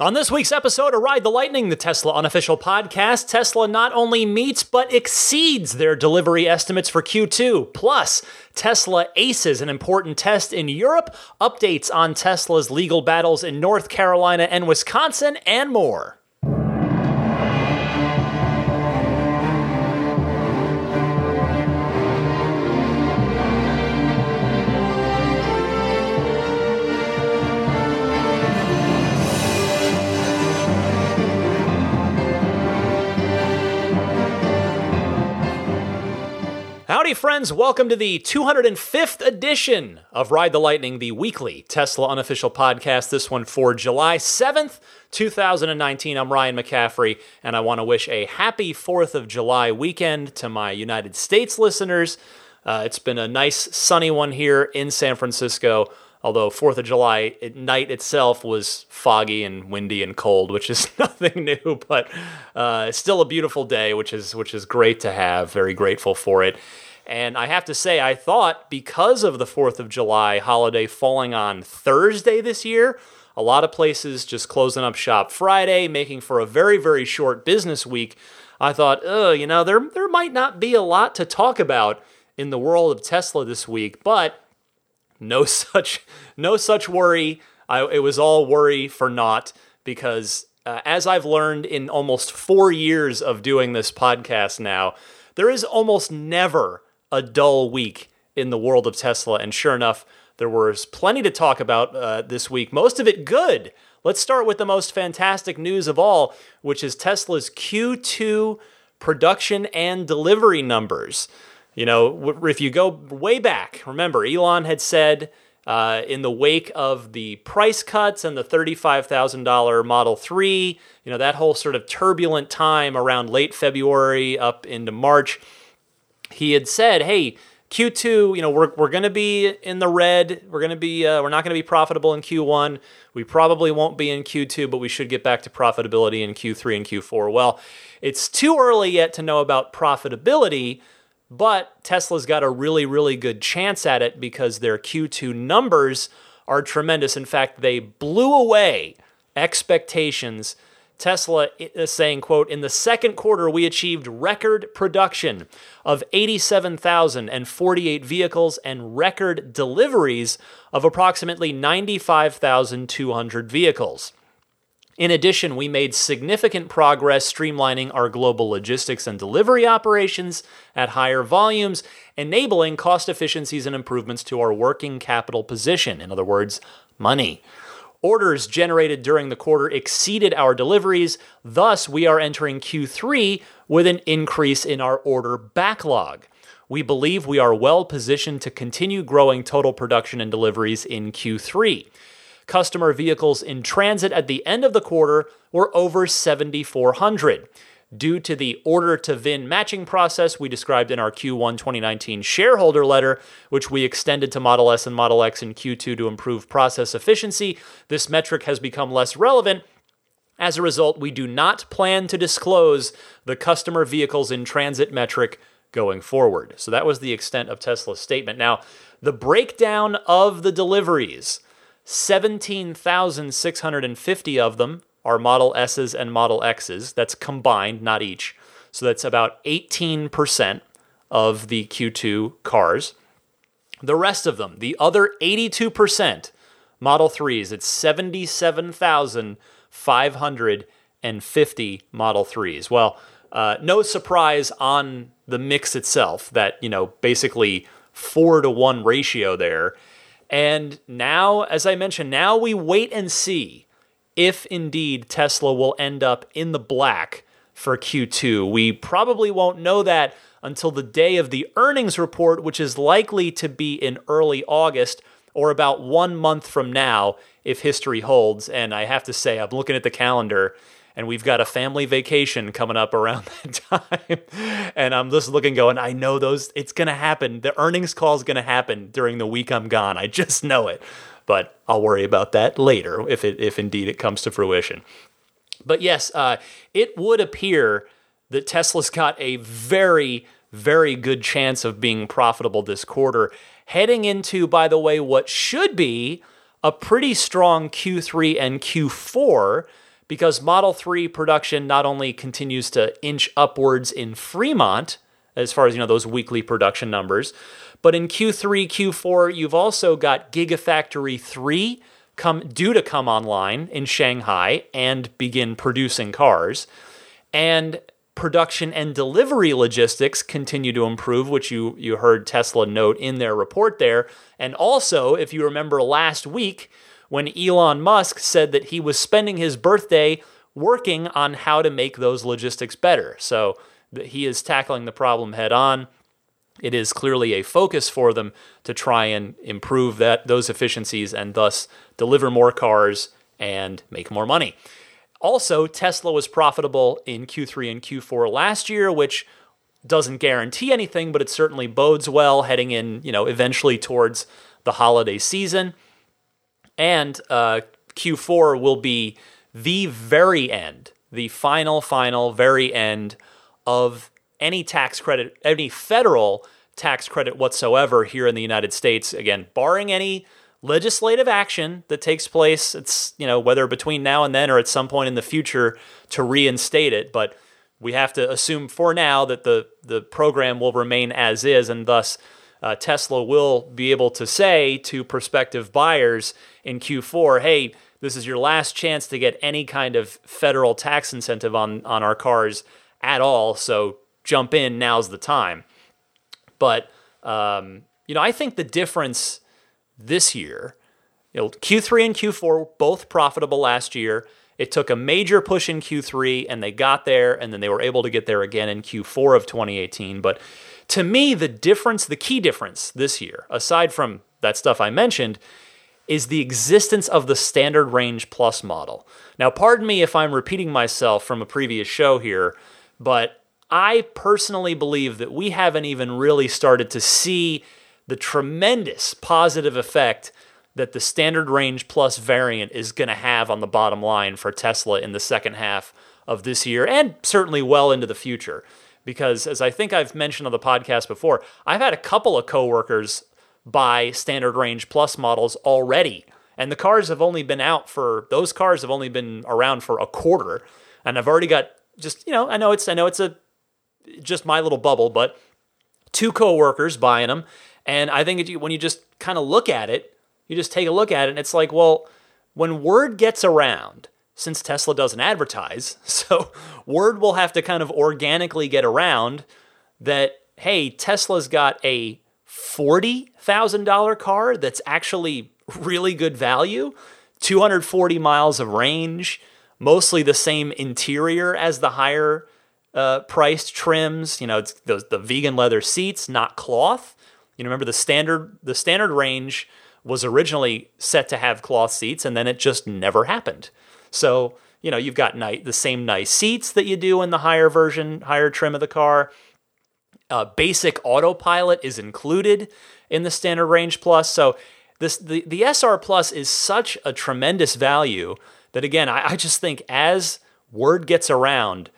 On this week's episode of Ride the Lightning, the Tesla unofficial podcast, Tesla not only meets but exceeds their delivery estimates for Q2. Plus, Tesla aces an important test in Europe, updates on Tesla's legal battles in North Carolina and Wisconsin, and more. Howdy, friends. Welcome to the 205th edition of Ride the Lightning, the weekly Tesla unofficial podcast. This one for July 7th, 2019. I'm Ryan McCaffrey, and I want to wish a happy 4th of July weekend to my United States listeners. Uh, it's been a nice sunny one here in San Francisco although Fourth of July night itself was foggy and windy and cold, which is nothing new, but uh, still a beautiful day, which is which is great to have. Very grateful for it. And I have to say, I thought because of the Fourth of July holiday falling on Thursday this year, a lot of places just closing up shop Friday, making for a very very short business week. I thought, oh, you know, there there might not be a lot to talk about in the world of Tesla this week, but no such no such worry. I, it was all worry for naught because uh, as I've learned in almost four years of doing this podcast now, there is almost never a dull week in the world of Tesla. And sure enough, there was plenty to talk about uh, this week. Most of it good. Let's start with the most fantastic news of all, which is Tesla's Q2 production and delivery numbers. You know, if you go way back, remember, Elon had said uh, in the wake of the price cuts and the $35,000 Model 3, you know, that whole sort of turbulent time around late February up into March, he had said, hey, Q2, you know, we're, we're going to be in the red. We're going to be, uh, we're not going to be profitable in Q1. We probably won't be in Q2, but we should get back to profitability in Q3 and Q4. Well, it's too early yet to know about profitability but Tesla's got a really, really good chance at it because their Q2 numbers are tremendous. In fact, they blew away expectations. Tesla is saying, quote, in the second quarter, we achieved record production of 87,048 vehicles and record deliveries of approximately 95,200 vehicles. In addition, we made significant progress streamlining our global logistics and delivery operations at higher volumes, enabling cost efficiencies and improvements to our working capital position. In other words, money. Orders generated during the quarter exceeded our deliveries, thus, we are entering Q3 with an increase in our order backlog. We believe we are well positioned to continue growing total production and deliveries in Q3 customer vehicles in transit at the end of the quarter were over 7,400. Due to the order to VIN matching process we described in our Q1 2019 shareholder letter, which we extended to Model S and Model X in Q2 to improve process efficiency, this metric has become less relevant as a result, we do not plan to disclose the customer vehicles in transit metric going forward. So that was the extent of Tesla's statement. Now, the breakdown of the deliveries 17,650 of them are Model S's and Model X's. That's combined, not each. So that's about 18% of the Q2 cars. The rest of them, the other 82%, Model 3s, it's 77,550 Model 3s. Well, uh, no surprise on the mix itself that, you know, basically four to one ratio there and now, as I mentioned, now we wait and see if indeed Tesla will end up in the black for Q2. We probably won't know that until the day of the earnings report, which is likely to be in early August or about one month from now if history holds. And I have to say, I'm looking at the calendar and we've got a family vacation coming up around that time. and I'm just looking, going, I know those, it's going to happen. The earnings call is going to happen during the week I'm gone. I just know it. But I'll worry about that later if it, if indeed it comes to fruition. But yes, uh, it would appear that Tesla's got a very, very good chance of being profitable this quarter, heading into, by the way, what should be a pretty strong Q3 and Q4 because Model 3 production not only continues to inch upwards in Fremont, as far as you know those weekly production numbers, but in Q3, Q4, you've also got Gigafactory 3 come due to come online in Shanghai and begin producing cars. And production and delivery logistics continue to improve, which you, you heard Tesla note in their report there. And also, if you remember last week, when Elon Musk said that he was spending his birthday working on how to make those logistics better. So he is tackling the problem head on. It is clearly a focus for them to try and improve that those efficiencies and thus deliver more cars and make more money. Also, Tesla was profitable in Q3 and Q4 last year, which doesn't guarantee anything, but it certainly bodes well heading in, you know, eventually towards the holiday season. And uh, Q4 will be the very end, the final, final, very end of any tax credit, any federal tax credit whatsoever here in the United States. Again, barring any legislative action that takes place. It's, you know, whether between now and then or at some point in the future to reinstate it. But we have to assume for now that the, the program will remain as is, and thus uh, Tesla will be able to say to prospective buyers in Q4, hey, this is your last chance to get any kind of federal tax incentive on, on our cars at all. So jump in, now's the time. But, um, you know, I think the difference this year. You know, Q3 and Q4 both profitable last year. It took a major push in Q3 and they got there and then they were able to get there again in Q4 of 2018. But to me, the difference, the key difference this year, aside from that stuff I mentioned, is the existence of the standard range plus model. Now, pardon me if I'm repeating myself from a previous show here, but I personally believe that we haven't even really started to see the tremendous positive effect that the standard range plus variant is going to have on the bottom line for Tesla in the second half of this year and certainly well into the future. Because as I think I've mentioned on the podcast before, I've had a couple of coworkers buy standard range plus models already. And the cars have only been out for those cars have only been around for a quarter. And I've already got just, you know, I know it's I know it's a just my little bubble, but two coworkers buying them and I think when you just kind of look at it, you just take a look at it, and it's like, well, when word gets around, since Tesla doesn't advertise, so word will have to kind of organically get around that, hey, Tesla's got a $40,000 car that's actually really good value, 240 miles of range, mostly the same interior as the higher uh, priced trims. You know, it's the, the vegan leather seats, not cloth. You remember the standard the standard range was originally set to have cloth seats, and then it just never happened. So you know, you've got the same nice seats that you do in the higher version, higher trim of the car. Uh, basic autopilot is included in the standard range plus. So this the, the SR plus is such a tremendous value that again, I, I just think as word gets around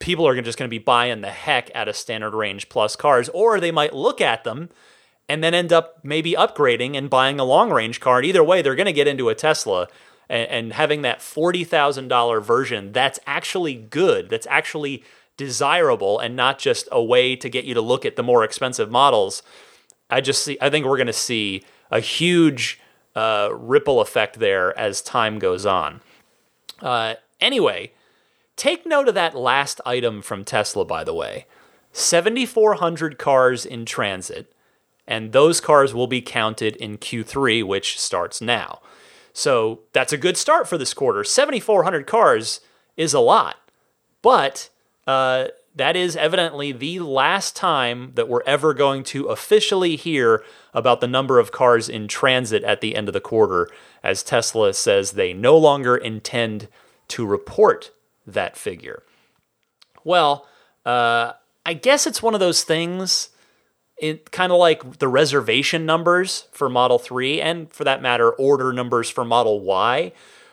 people are just going to be buying the heck out of standard range plus cars, or they might look at them and then end up maybe upgrading and buying a long range car. And either way, they're going to get into a Tesla and, and having that $40,000 version that's actually good, that's actually desirable, and not just a way to get you to look at the more expensive models. I just see, I think we're going to see a huge uh, ripple effect there as time goes on. Uh, anyway, Take note of that last item from Tesla, by the way 7,400 cars in transit, and those cars will be counted in Q3, which starts now. So that's a good start for this quarter. 7,400 cars is a lot, but uh, that is evidently the last time that we're ever going to officially hear about the number of cars in transit at the end of the quarter, as Tesla says they no longer intend to report that figure? Well, uh, I guess it's one of those things. It kind of like the reservation numbers for Model 3 and for that matter order numbers for Model Y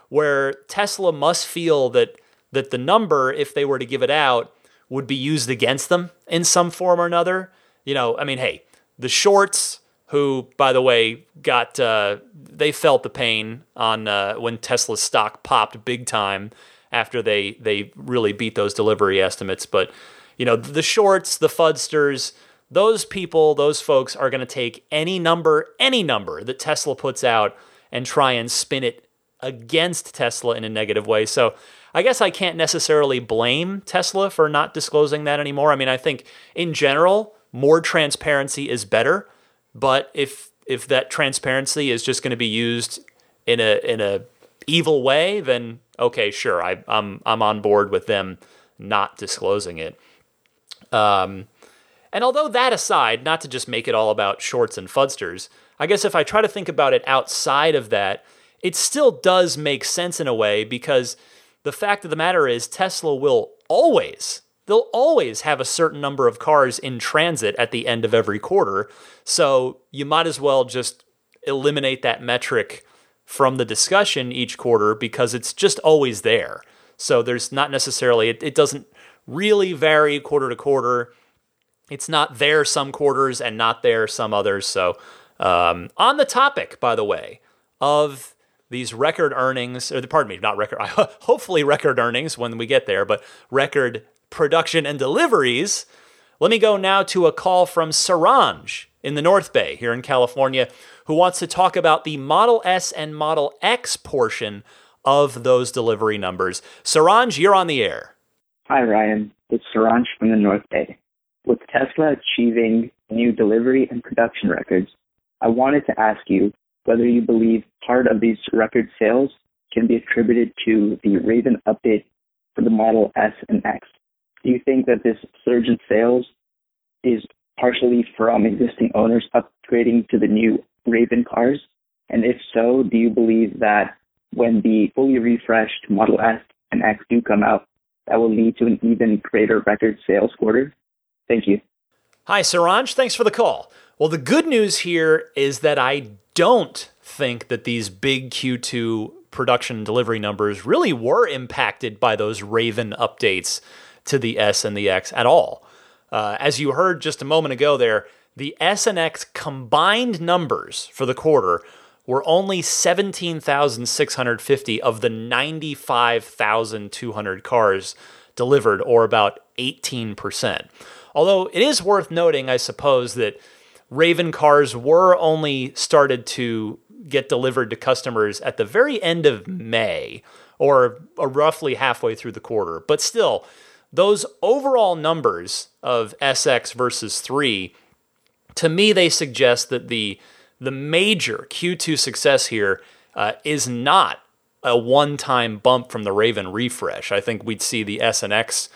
where Tesla must feel that that the number if they were to give it out would be used against them in some form or another. You know, I mean, hey, the shorts who, by the way, got uh, they felt the pain on uh, when Tesla's stock popped big time after they they really beat those delivery estimates. But you know, the shorts, the fudsters, those people, those folks are going to take any number, any number that Tesla puts out and try and spin it against Tesla in a negative way. So I guess I can't necessarily blame Tesla for not disclosing that anymore. I mean, I think in general, more transparency is better. But if if that transparency is just going to be used in a in a evil way, then okay, sure, I, I'm I'm on board with them not disclosing it. Um, and although that aside, not to just make it all about shorts and fudsters, I guess if I try to think about it outside of that, it still does make sense in a way because the fact of the matter is Tesla will always they'll always have a certain number of cars in transit at the end of every quarter. So you might as well just eliminate that metric from the discussion each quarter because it's just always there. So there's not necessarily, it, it doesn't really vary quarter to quarter. It's not there some quarters and not there some others. So, um, on the topic, by the way, of these record earnings, or pardon me, not record, hopefully record earnings when we get there, but record production and deliveries. Let me go now to a call from Saranj in the North Bay here in California who wants to talk about the Model S and Model X portion of those delivery numbers. Saranj, you're on the air. Hi, Ryan. It's Saranj from the North Bay. With Tesla achieving new delivery and production records, I wanted to ask you whether you believe part of these record sales can be attributed to the Raven update for the Model S and X. Do you think that this surge in sales is partially from existing owners upgrading to the new Raven cars? And if so, do you believe that when the fully refreshed Model S and X do come out, that will lead to an even greater record sales quarter? Thank you. Hi, Saranj. Thanks for the call. Well, the good news here is that I don't think that these big Q2 production delivery numbers really were impacted by those Raven updates to the S and the X at all. Uh, as you heard just a moment ago there, the S and X combined numbers for the quarter were only 17,650 of the 95,200 cars delivered, or about 18%. Although it is worth noting, I suppose, that Raven cars were only started to get delivered to customers at the very end of May, or roughly halfway through the quarter. But still, those overall numbers of SX versus 3 to me they suggest that the the major Q2 success here uh, is not a one-time bump from the Raven refresh. I think we'd see the S and X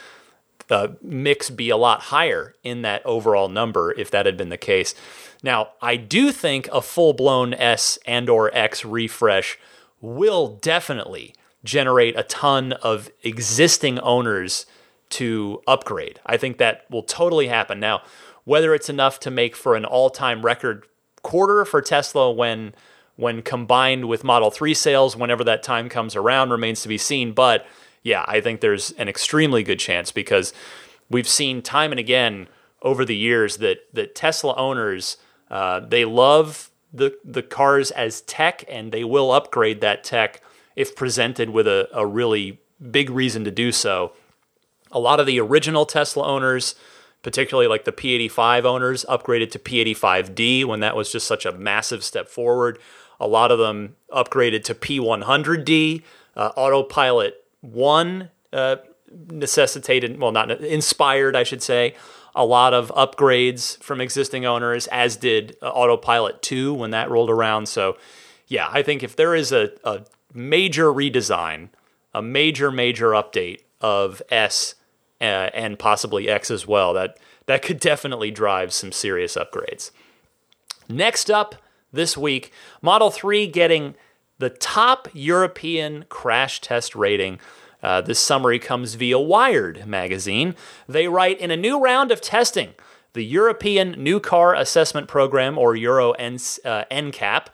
uh, mix be a lot higher in that overall number if that had been the case. Now, I do think a full-blown S and or X refresh will definitely generate a ton of existing owners to upgrade. I think that will totally happen. Now, whether it's enough to make for an all-time record quarter for Tesla when when combined with Model 3 sales whenever that time comes around remains to be seen, but yeah, I think there's an extremely good chance because we've seen time and again over the years that that Tesla owners uh, they love the the cars as tech and they will upgrade that tech if presented with a, a really big reason to do so a lot of the original Tesla owners, particularly like the P85 owners, upgraded to P85D when that was just such a massive step forward. A lot of them upgraded to P100D. Uh, Autopilot 1 uh, necessitated, well, not inspired, I should say, a lot of upgrades from existing owners, as did uh, Autopilot 2 when that rolled around. So, yeah, I think if there is a, a major redesign, a major, major update of S uh, and possibly X as well. That that could definitely drive some serious upgrades. Next up this week, Model 3 getting the top European crash test rating. Uh, this summary comes via Wired magazine. They write in a new round of testing, the European New Car Assessment Program, or Euro N- uh, NCAP,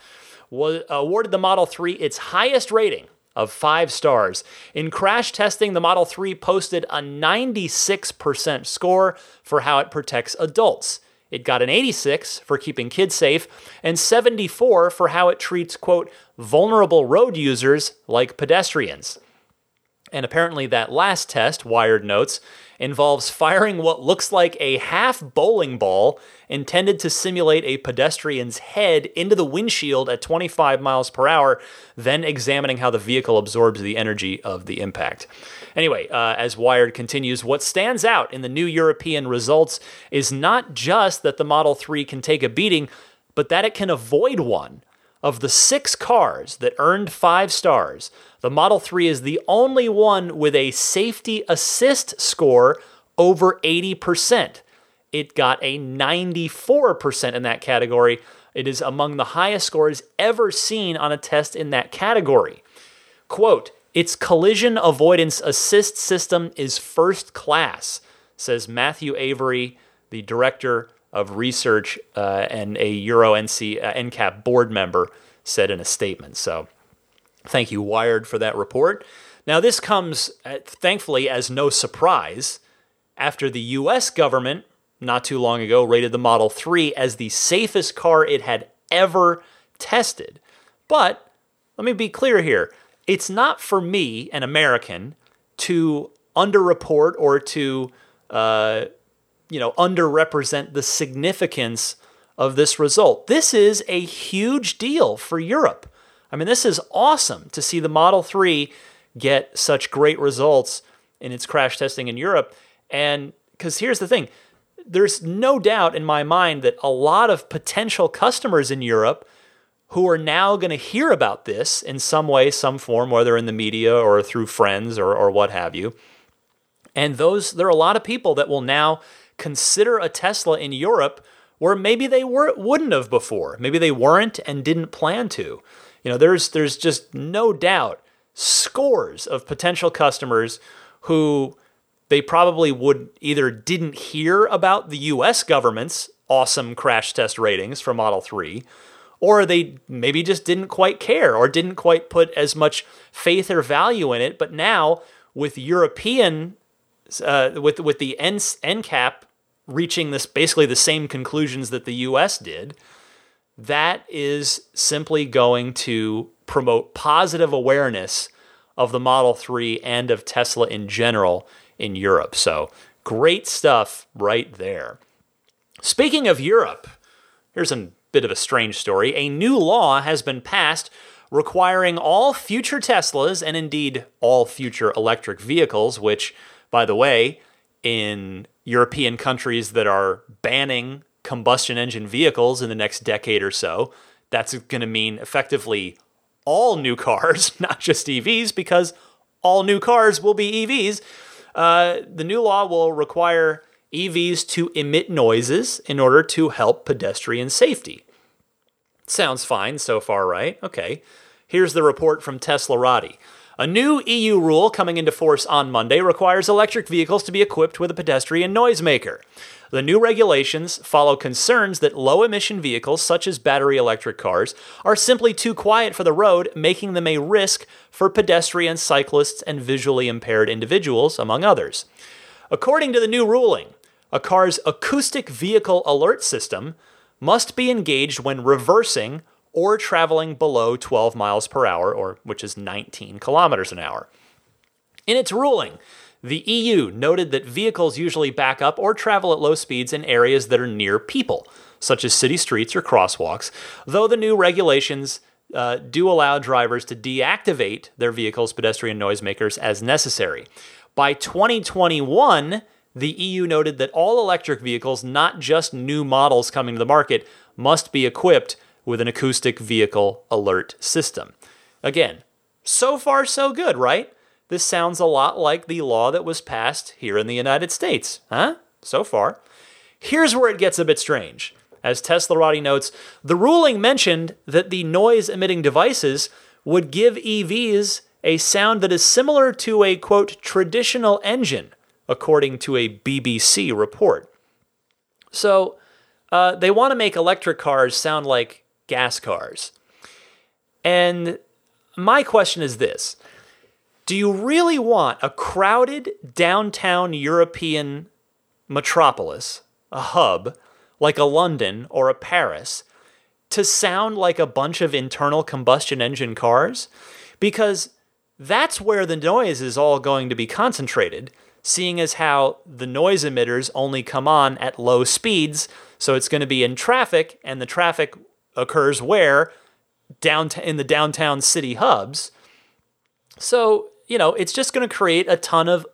was awarded the Model 3 its highest rating of five stars. In crash testing, the Model 3 posted a 96% score for how it protects adults. It got an 86 for keeping kids safe and 74 for how it treats, quote, vulnerable road users like pedestrians. And apparently, that last test, Wired notes, involves firing what looks like a half bowling ball intended to simulate a pedestrian's head into the windshield at 25 miles per hour, then examining how the vehicle absorbs the energy of the impact. Anyway, uh, as Wired continues, what stands out in the new European results is not just that the Model 3 can take a beating, but that it can avoid one. Of the six cars that earned five stars, the Model 3 is the only one with a safety assist score over 80%. It got a 94% in that category. It is among the highest scores ever seen on a test in that category. Quote, its collision avoidance assist system is first class, says Matthew Avery, the director of research uh, and a Euro NC, uh, NCAP board member, said in a statement. So thank you, Wired, for that report. Now, this comes, uh, thankfully, as no surprise after the US government not too long ago rated the Model 3 as the safest car it had ever tested. But let me be clear here it's not for me, an American, to underreport or to, uh, you know, underrepresent the significance of this result. This is a huge deal for Europe. I mean, this is awesome to see the Model 3 get such great results in its crash testing in Europe. And because here's the thing there's no doubt in my mind that a lot of potential customers in Europe who are now going to hear about this in some way, some form, whether in the media or through friends or, or what have you. And those, there are a lot of people that will now consider a Tesla in Europe where maybe they were, wouldn't have before. Maybe they weren't and didn't plan to. You know, there's, there's just no doubt scores of potential customers who they probably would either didn't hear about the US government's awesome crash test ratings for Model 3 or they maybe just didn't quite care or didn't quite put as much faith or value in it. But now, with European, uh, with with the NCAP reaching this basically the same conclusions that the U.S. did, that is simply going to promote positive awareness of the Model 3 and of Tesla in general in Europe. So great stuff right there. Speaking of Europe, here's a bit of a strange story. A new law has been passed requiring all future Teslas and indeed all future electric vehicles, which, by the way, in European countries that are banning combustion engine vehicles in the next decade or so, that's going to mean effectively all new cars, not just EVs, because all new cars will be EVs. Uh, the new law will require EVs to emit noises in order to help pedestrian safety. Sounds fine so far, right? Okay. Here's the report from Tesla Teslarati. A new EU rule coming into force on Monday requires electric vehicles to be equipped with a pedestrian noisemaker. The new regulations follow concerns that low emission vehicles, such as battery electric cars, are simply too quiet for the road, making them a risk for pedestrians, cyclists, and visually impaired individuals, among others. According to the new ruling, a car's acoustic vehicle alert system must be engaged when reversing or traveling below 12 miles per hour, or which is 19 kilometers an hour. In its ruling, the EU noted that vehicles usually back up or travel at low speeds in areas that are near people, such as city streets or crosswalks, though the new regulations uh, do allow drivers to deactivate their vehicle's pedestrian noisemakers as necessary. By 2021, the EU noted that all electric vehicles, not just new models coming to the market, must be equipped with an acoustic vehicle alert system. Again, so far so good, right? This sounds a lot like the law that was passed here in the United States, huh? So far. Here's where it gets a bit strange. As Teslarati notes, the ruling mentioned that the noise emitting devices would give EVs a sound that is similar to a quote traditional engine according to a BBC report. So uh, they want to make electric cars sound like gas cars. And my question is this Do you really want a crowded downtown European metropolis, a hub, like a London or a Paris to sound like a bunch of internal combustion engine cars because that's where the noise is all going to be concentrated, seeing as how the noise emitters only come on at low speeds. So it's going to be in traffic, and the traffic occurs where? Downtown in the downtown city hubs. So, you know, it's just going to create a ton of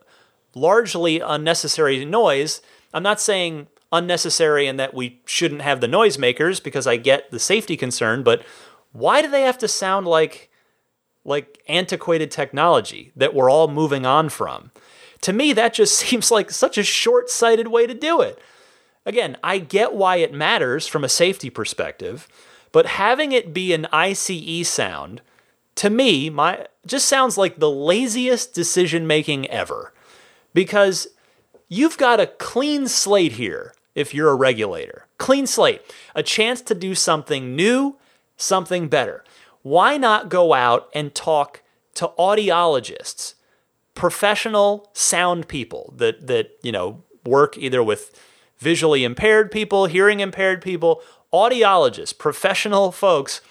largely unnecessary noise. I'm not saying unnecessary and that we shouldn't have the noisemakers because I get the safety concern, but why do they have to sound like like antiquated technology that we're all moving on from? To me, that just seems like such a short-sighted way to do it. Again, I get why it matters from a safety perspective, but having it be an ICE sound to me, my just sounds like the laziest decision making ever. Because you've got a clean slate here if you're a regulator. Clean slate, a chance to do something new, something better. Why not go out and talk to audiologists, professional sound people that that, you know, work either with visually impaired people, hearing impaired people, audiologists, professional folks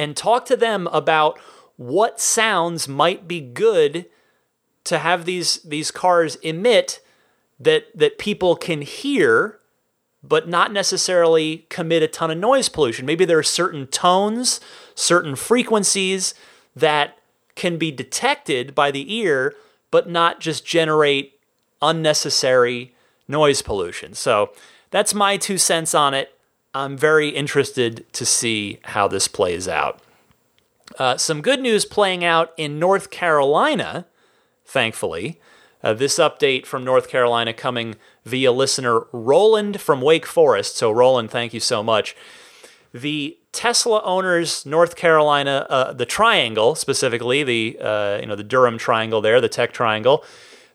and talk to them about what sounds might be good to have these these cars emit that that people can hear but not necessarily commit a ton of noise pollution. Maybe there are certain tones, certain frequencies that can be detected by the ear but not just generate unnecessary noise pollution. So that's my two cents on it. I'm very interested to see how this plays out. Uh, some good news playing out in North Carolina, thankfully. Uh, this update from North Carolina coming via listener Roland from Wake Forest. So, Roland, thank you so much. The Tesla owners, North Carolina, uh, the Triangle specifically, the uh, you know the Durham Triangle there, the Tech Triangle,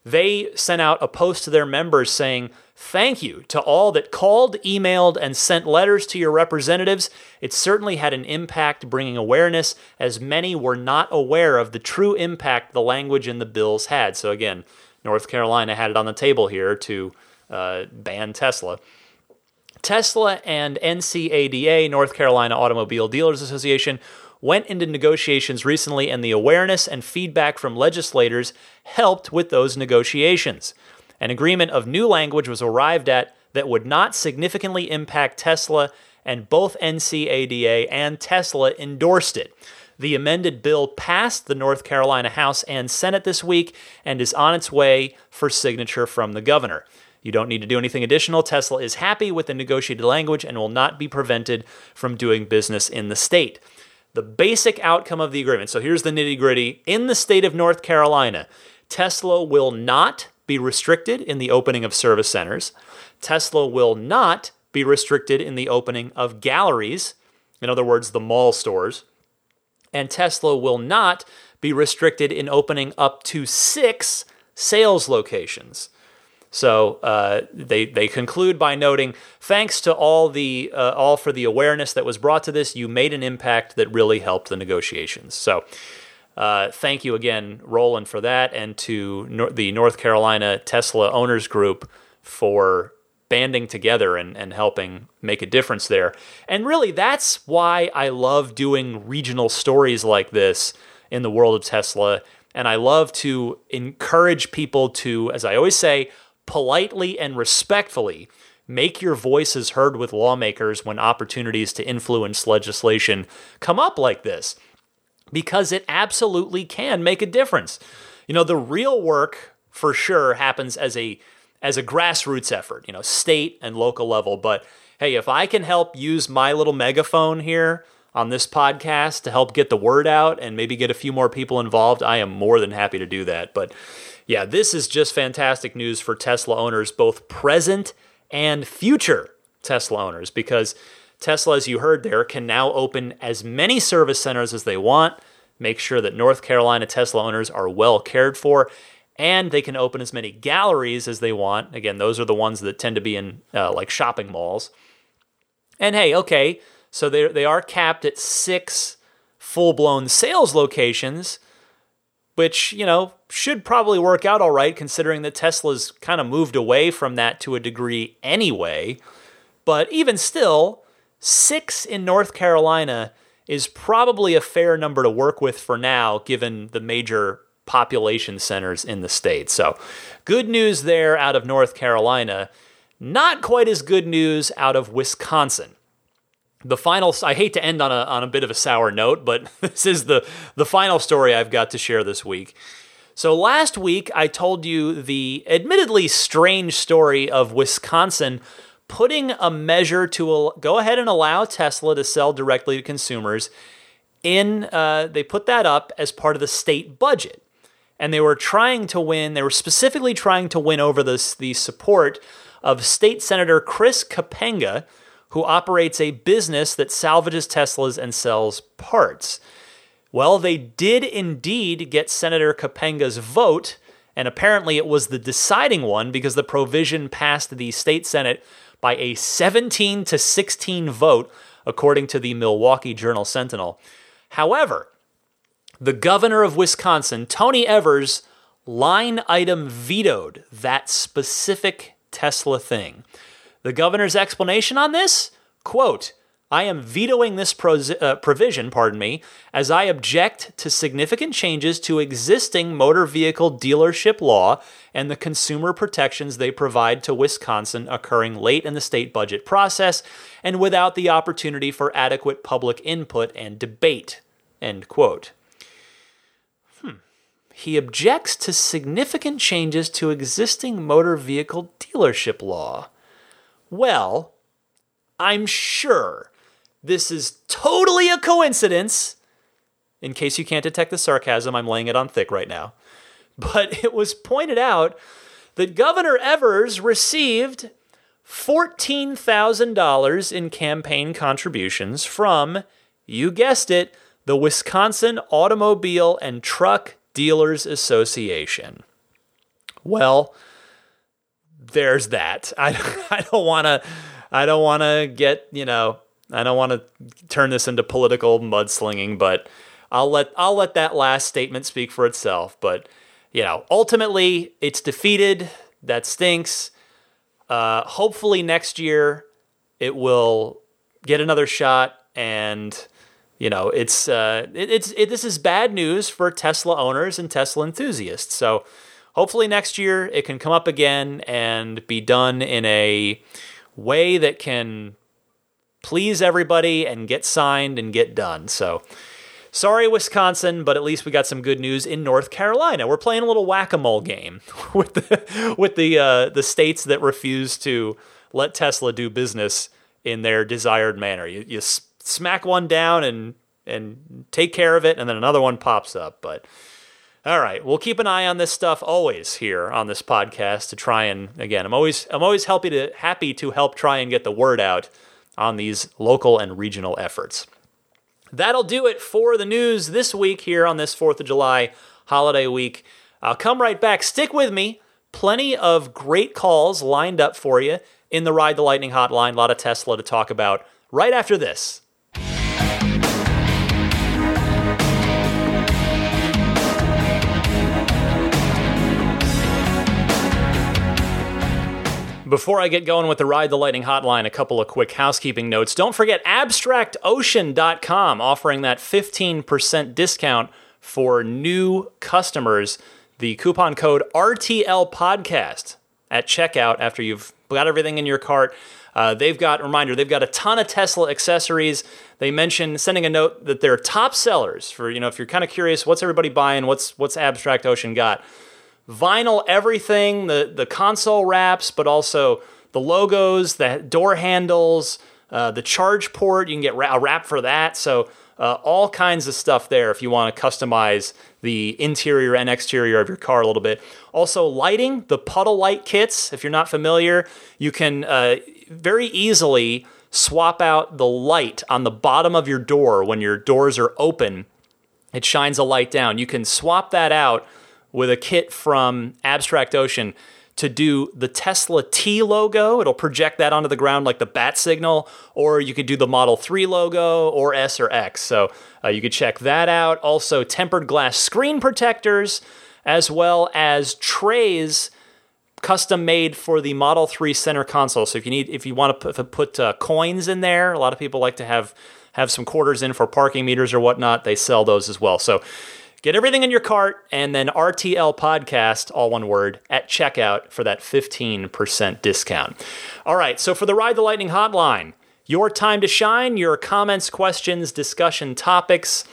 they sent out a post to their members saying Thank you to all that called, emailed, and sent letters to your representatives. It certainly had an impact bringing awareness, as many were not aware of the true impact the language in the bills had. So, again, North Carolina had it on the table here to uh, ban Tesla. Tesla and NCADA, North Carolina Automobile Dealers Association, went into negotiations recently, and the awareness and feedback from legislators helped with those negotiations. An agreement of new language was arrived at that would not significantly impact Tesla, and both NCADA and Tesla endorsed it. The amended bill passed the North Carolina House and Senate this week and is on its way for signature from the governor. You don't need to do anything additional. Tesla is happy with the negotiated language and will not be prevented from doing business in the state. The basic outcome of the agreement so here's the nitty gritty. In the state of North Carolina, Tesla will not be restricted in the opening of service centers. Tesla will not be restricted in the opening of galleries, in other words, the mall stores. And Tesla will not be restricted in opening up to six sales locations. So uh, they they conclude by noting, thanks to all the uh, all for the awareness that was brought to this, you made an impact that really helped the negotiations. So uh, thank you again, Roland, for that, and to the North Carolina Tesla Owners Group for banding together and, and helping make a difference there. And really, that's why I love doing regional stories like this in the world of Tesla. And I love to encourage people to, as I always say, politely and respectfully make your voices heard with lawmakers when opportunities to influence legislation come up like this because it absolutely can make a difference. You know, the real work for sure happens as a as a grassroots effort, you know, state and local level, but hey, if I can help use my little megaphone here on this podcast to help get the word out and maybe get a few more people involved, I am more than happy to do that. But yeah, this is just fantastic news for Tesla owners, both present and future Tesla owners, because Tesla, as you heard there, can now open as many service centers as they want, make sure that North Carolina Tesla owners are well cared for, and they can open as many galleries as they want. Again, those are the ones that tend to be in uh, like shopping malls. And hey, okay, so they they are capped at six full blown sales locations, which you know should probably work out all right, considering that Tesla's kind of moved away from that to a degree anyway. But even still, six in North Carolina is probably a fair number to work with for now, given the major population centers in the state. So, good news there out of North Carolina. Not quite as good news out of Wisconsin. The final, I hate to end on a, on a bit of a sour note, but this is the, the final story I've got to share this week. So, last week I told you the admittedly strange story of Wisconsin putting a measure to go ahead and allow Tesla to sell directly to consumers. In uh, they put that up as part of the state budget, and they were trying to win. They were specifically trying to win over this the support of State Senator Chris Kapenga, who operates a business that salvages Teslas and sells parts. Well, they did indeed get Senator Kapenga's vote, and apparently it was the deciding one because the provision passed the state Senate by a 17 to 16 vote, according to the Milwaukee Journal Sentinel. However, the governor of Wisconsin, Tony Evers, line item vetoed that specific Tesla thing. The governor's explanation on this? Quote, I am vetoing this uh, provision, pardon me, as I object to significant changes to existing motor vehicle dealership law and the consumer protections they provide to Wisconsin occurring late in the state budget process and without the opportunity for adequate public input and debate. End quote. Hmm. He objects to significant changes to existing motor vehicle dealership law. Well, I'm sure this is totally a coincidence. In case you can't detect the sarcasm, I'm laying it on thick right now. But it was pointed out that Governor Evers received $14,000 in campaign contributions from, you guessed it, the Wisconsin Automobile and Truck Dealers Association. Well, there's that. I, I don't want to I don't want to get, you know, I don't want to turn this into political mudslinging, but I'll let I'll let that last statement speak for itself. But you know, ultimately, it's defeated. That stinks. Uh, hopefully, next year it will get another shot, and you know, it's uh, it, it's it, this is bad news for Tesla owners and Tesla enthusiasts. So hopefully, next year it can come up again and be done in a way that can please everybody and get signed and get done. So, sorry, Wisconsin, but at least we got some good news in North Carolina. We're playing a little whack a mole game with the with the uh, the states that refuse to let Tesla do business in their desired manner. You, you smack one down and and take care of it, and then another one pops up. But all right, we'll keep an eye on this stuff always here on this podcast to try and again, I'm always I'm always happy to happy to help try and get the word out on these local and regional efforts. That'll do it for the news this week here on this 4th of July holiday week. I'll come right back. Stick with me. Plenty of great calls lined up for you in the Ride the Lightning hotline. A lot of Tesla to talk about right after this. Before I get going with the Ride the Lightning hotline, a couple of quick housekeeping notes. Don't forget abstractocean.com offering that 15% discount for new customers. The coupon code RTL podcast at checkout after you've got everything in your cart. Uh, they've got reminder they've got a ton of Tesla accessories. They mentioned sending a note that they're top sellers for you know if you're kind of curious what's everybody buying, what's what's Abstract Ocean got vinyl everything, the, the console wraps, but also the logos, the door handles, uh, the charge port. You can get a wrap for that. So, uh, all kinds of stuff there if you want to customize the interior and exterior of your car a little bit. Also, lighting, the puddle light kits. If you're not familiar, you can uh, very easily swap out the light on the bottom of your door when your doors are open. It shines a light down. You can swap that out with a kit from Abstract Ocean to do the Tesla T logo. It'll project that onto the ground like the bat signal, or you could do the Model 3 logo or S or X. So uh, you could check that out. Also, tempered glass screen protectors, as well as trays custom made for the Model 3 center console. So if you need, if you want to put, put uh, coins in there, a lot of people like to have have some quarters in for parking meters or whatnot. They sell those as well. So get everything in your cart and then RTL podcast, all one word, at checkout for that 15% discount. All right. So for the Ride the Lightning hotline, your time to shine, your comments, questions, discussion topics,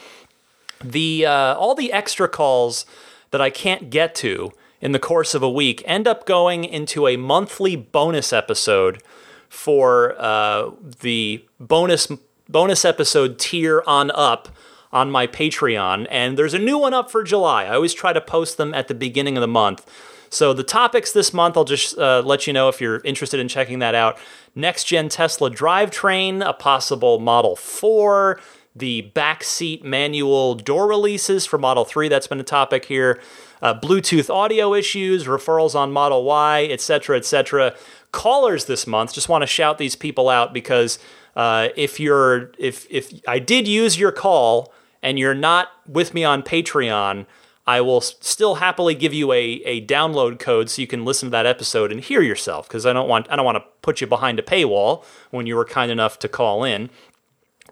the uh, all the extra calls that I can't get to in the course of a week end up going into a monthly bonus episode for uh, the bonus bonus episode tier on up on my Patreon. And there's a new one up for July. I always try to post them at the beginning of the month. So the topics this month, I'll just uh, let you know if you're interested in checking that out. Next gen Tesla drivetrain, a possible Model 4, the backseat manual door releases for Model 3, that's been a topic here uh, Bluetooth audio issues, referrals on Model Y, etc., etc. Callers this month, just want to shout these people out because uh, if you're if if I did use your call and you're not with me on Patreon, I will still happily give you a, a download code so you can listen to that episode and hear yourself because I don't want I don't want to put you behind a paywall when you were kind enough to call in.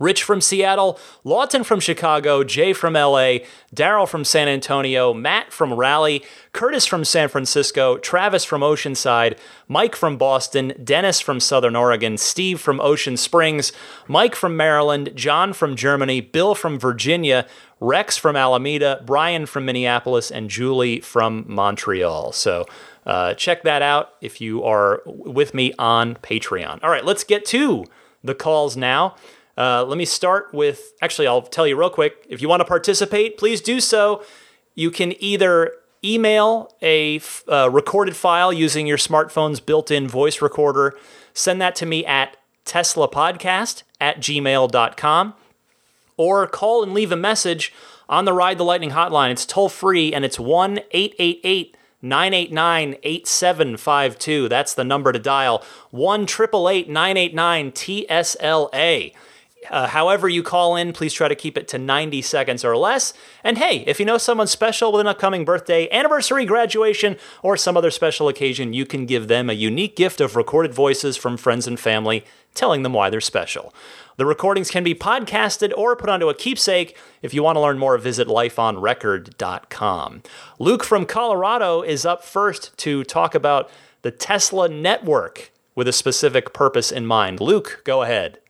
Rich from Seattle, Lawton from Chicago, Jay from LA, Daryl from San Antonio, Matt from Raleigh, Curtis from San Francisco, Travis from Oceanside, Mike from Boston, Dennis from Southern Oregon, Steve from Ocean Springs, Mike from Maryland, John from Germany, Bill from Virginia, Rex from Alameda, Brian from Minneapolis, and Julie from Montreal. So uh, check that out if you are with me on Patreon. All right, let's get to the calls now. Uh, let me start with actually, I'll tell you real quick. If you want to participate, please do so. You can either email a f- uh, recorded file using your smartphone's built in voice recorder, send that to me at teslapodcast at gmail.com, or call and leave a message on the Ride the Lightning hotline. It's toll free and it's 1 888 989 8752. That's the number to dial 1 989 TSLA. Uh, however, you call in, please try to keep it to 90 seconds or less. And hey, if you know someone special with an upcoming birthday, anniversary, graduation, or some other special occasion, you can give them a unique gift of recorded voices from friends and family telling them why they're special. The recordings can be podcasted or put onto a keepsake. If you want to learn more, visit lifeonrecord.com. Luke from Colorado is up first to talk about the Tesla network with a specific purpose in mind. Luke, go ahead.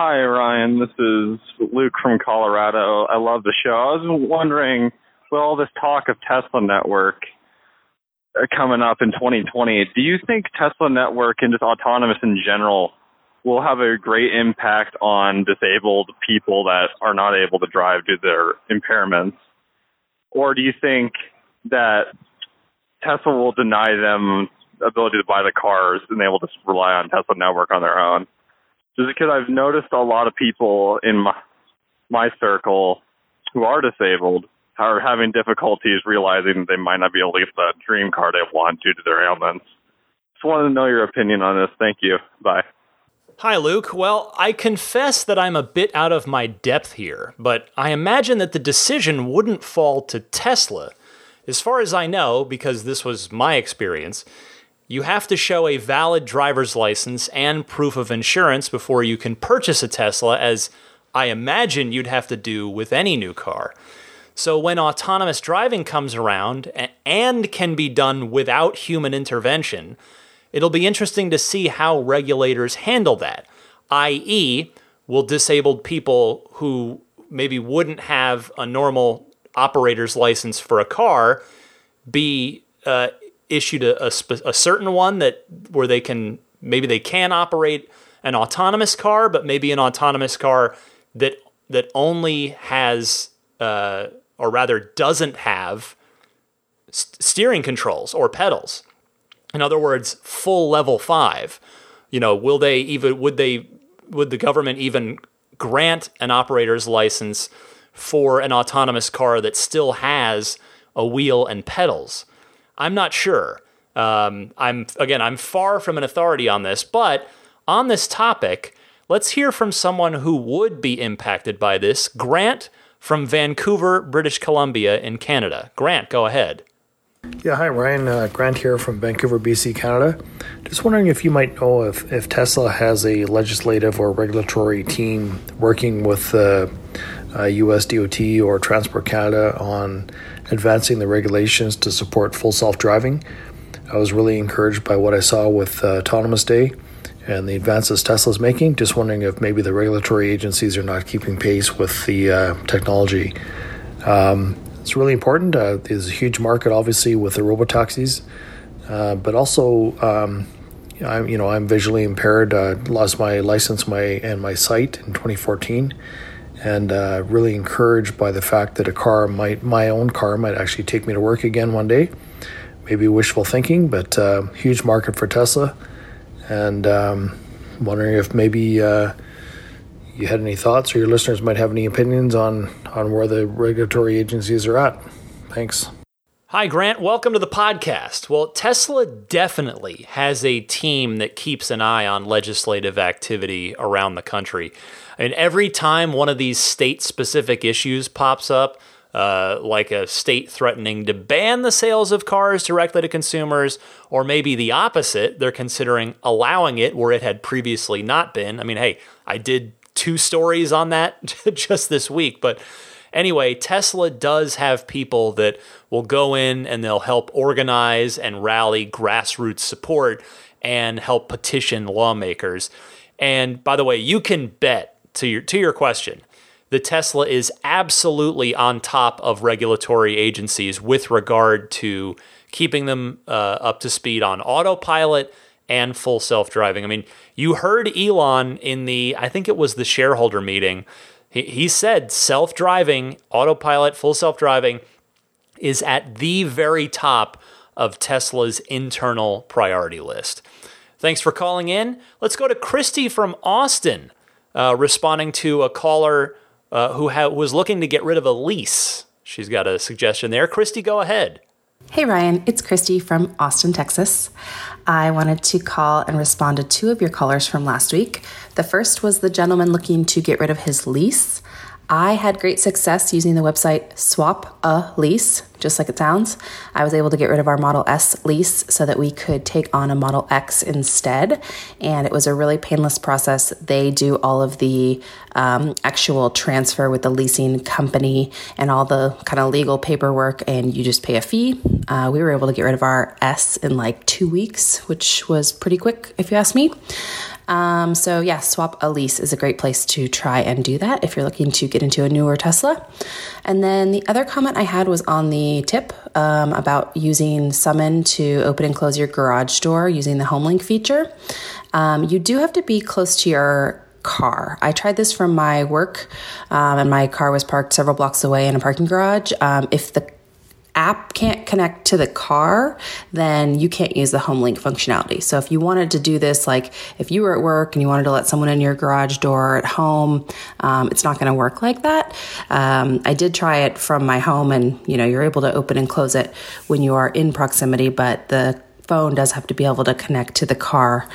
Hi, Ryan. This is Luke from Colorado. I love the show. I was wondering, with all this talk of Tesla Network uh, coming up in 2020, do you think Tesla Network and just autonomous in general will have a great impact on disabled people that are not able to drive due to their impairments? Or do you think that Tesla will deny them ability to buy the cars and they will just rely on Tesla Network on their own? Just because I've noticed a lot of people in my my circle who are disabled are having difficulties realizing they might not be able to get the dream car they want due to their ailments. Just wanted to know your opinion on this. Thank you. Bye. Hi, Luke. Well, I confess that I'm a bit out of my depth here, but I imagine that the decision wouldn't fall to Tesla. As far as I know, because this was my experience, you have to show a valid driver's license and proof of insurance before you can purchase a Tesla, as I imagine you'd have to do with any new car. So, when autonomous driving comes around and can be done without human intervention, it'll be interesting to see how regulators handle that, i.e., will disabled people who maybe wouldn't have a normal operator's license for a car be uh, issued a, a, sp- a certain one that where they can maybe they can operate an autonomous car, but maybe an autonomous car that that only has uh, or rather doesn't have st- steering controls or pedals. In other words, full level five. You know, will they even would they would the government even grant an operator's license for an autonomous car that still has a wheel and pedals? I'm not sure. Um, I'm again, I'm far from an authority on this, but on this topic, let's hear from someone who would be impacted by this. Grant from Vancouver, British Columbia, in Canada. Grant, go ahead. Yeah, hi Ryan. Uh, Grant here from Vancouver, BC, Canada. Just wondering if you might know if, if Tesla has a legislative or regulatory team working with uh, uh, US DOT or Transport Canada on advancing the regulations to support full self driving. I was really encouraged by what I saw with uh, Autonomous Day and the advances Tesla's making. Just wondering if maybe the regulatory agencies are not keeping pace with the uh, technology. Um, it's really important. Uh, there's a huge market, obviously, with the robotaxis, uh, but also, um, I'm you know I'm visually impaired. Lost my license, my and my sight in 2014, and uh, really encouraged by the fact that a car might, my own car, might actually take me to work again one day. Maybe wishful thinking, but uh, huge market for Tesla, and um, wondering if maybe uh, you had any thoughts or your listeners might have any opinions on, on where the regulatory agencies are at. Thanks. Hi, Grant. Welcome to the podcast. Well, Tesla definitely has a team that keeps an eye on legislative activity around the country. And every time one of these state specific issues pops up, uh, like a state threatening to ban the sales of cars directly to consumers, or maybe the opposite, they're considering allowing it where it had previously not been. I mean, hey, I did two stories on that just this week. But anyway, Tesla does have people that will go in and they'll help organize and rally grassroots support and help petition lawmakers. And by the way, you can bet to your to your question, the Tesla is absolutely on top of regulatory agencies with regard to keeping them uh, up to speed on autopilot and full self driving. I mean, you heard Elon in the, I think it was the shareholder meeting. He, he said self driving, autopilot, full self driving is at the very top of Tesla's internal priority list. Thanks for calling in. Let's go to Christy from Austin, uh, responding to a caller uh, who ha- was looking to get rid of a lease. She's got a suggestion there. Christy, go ahead. Hey Ryan, it's Christy from Austin, Texas. I wanted to call and respond to two of your callers from last week. The first was the gentleman looking to get rid of his lease. I had great success using the website Swap a Lease, just like it sounds. I was able to get rid of our Model S lease so that we could take on a Model X instead. And it was a really painless process. They do all of the um, actual transfer with the leasing company and all the kind of legal paperwork, and you just pay a fee. Uh, we were able to get rid of our S in like two weeks, which was pretty quick, if you ask me. Um, so, yeah, Swap a Lease is a great place to try and do that if you're looking to get into a newer Tesla. And then the other comment I had was on the tip um, about using Summon to open and close your garage door using the HomeLink feature. Um, you do have to be close to your car. I tried this from my work, um, and my car was parked several blocks away in a parking garage. Um, if the app can't connect to the car, then you can't use the HomeLink functionality. So if you wanted to do this, like if you were at work and you wanted to let someone in your garage door at home, um, it's not going to work like that. Um, I did try it from my home and, you know, you're able to open and close it when you are in proximity, but the phone does have to be able to connect to the car.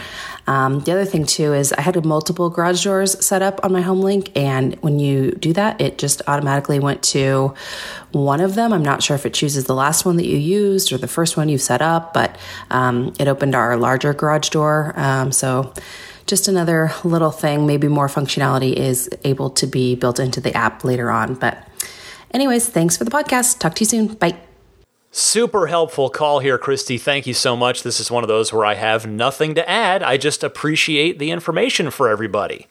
Um, the other thing too is I had multiple garage doors set up on my HomeLink, and when you do that, it just automatically went to one of them. I'm not sure if it chooses the last one that you used or the first one you set up, but um, it opened our larger garage door. Um, so just another little thing, maybe more functionality is able to be built into the app later on. But, anyways, thanks for the podcast. Talk to you soon. Bye. Super helpful call here, Christy. Thank you so much. This is one of those where I have nothing to add. I just appreciate the information for everybody.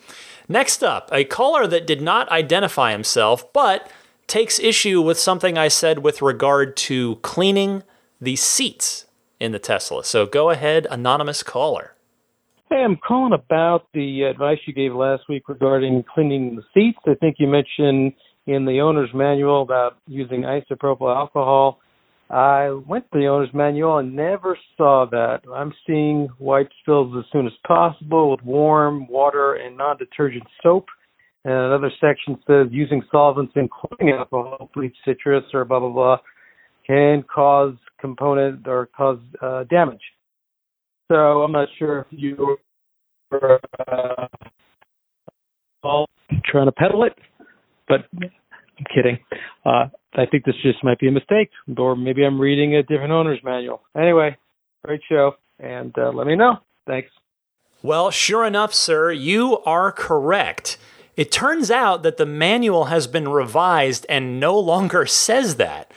Next up, a caller that did not identify himself, but takes issue with something I said with regard to cleaning the seats in the Tesla. So go ahead, anonymous caller. Hey, I'm calling about the advice you gave last week regarding cleaning the seats. I think you mentioned in the owner's manual about using isopropyl alcohol I went to the owner's manual and never saw that. I'm seeing white spills as soon as possible with warm water and non-detergent soap. And another section says using solvents including alcohol, bleach, citrus, or blah blah blah, can cause component or cause uh, damage. So I'm not sure if you are uh, trying to peddle it, but I'm kidding. Uh, I think this just might be a mistake, or maybe I'm reading a different owner's manual. Anyway, great show, and uh, let me know. Thanks. Well, sure enough, sir, you are correct. It turns out that the manual has been revised and no longer says that.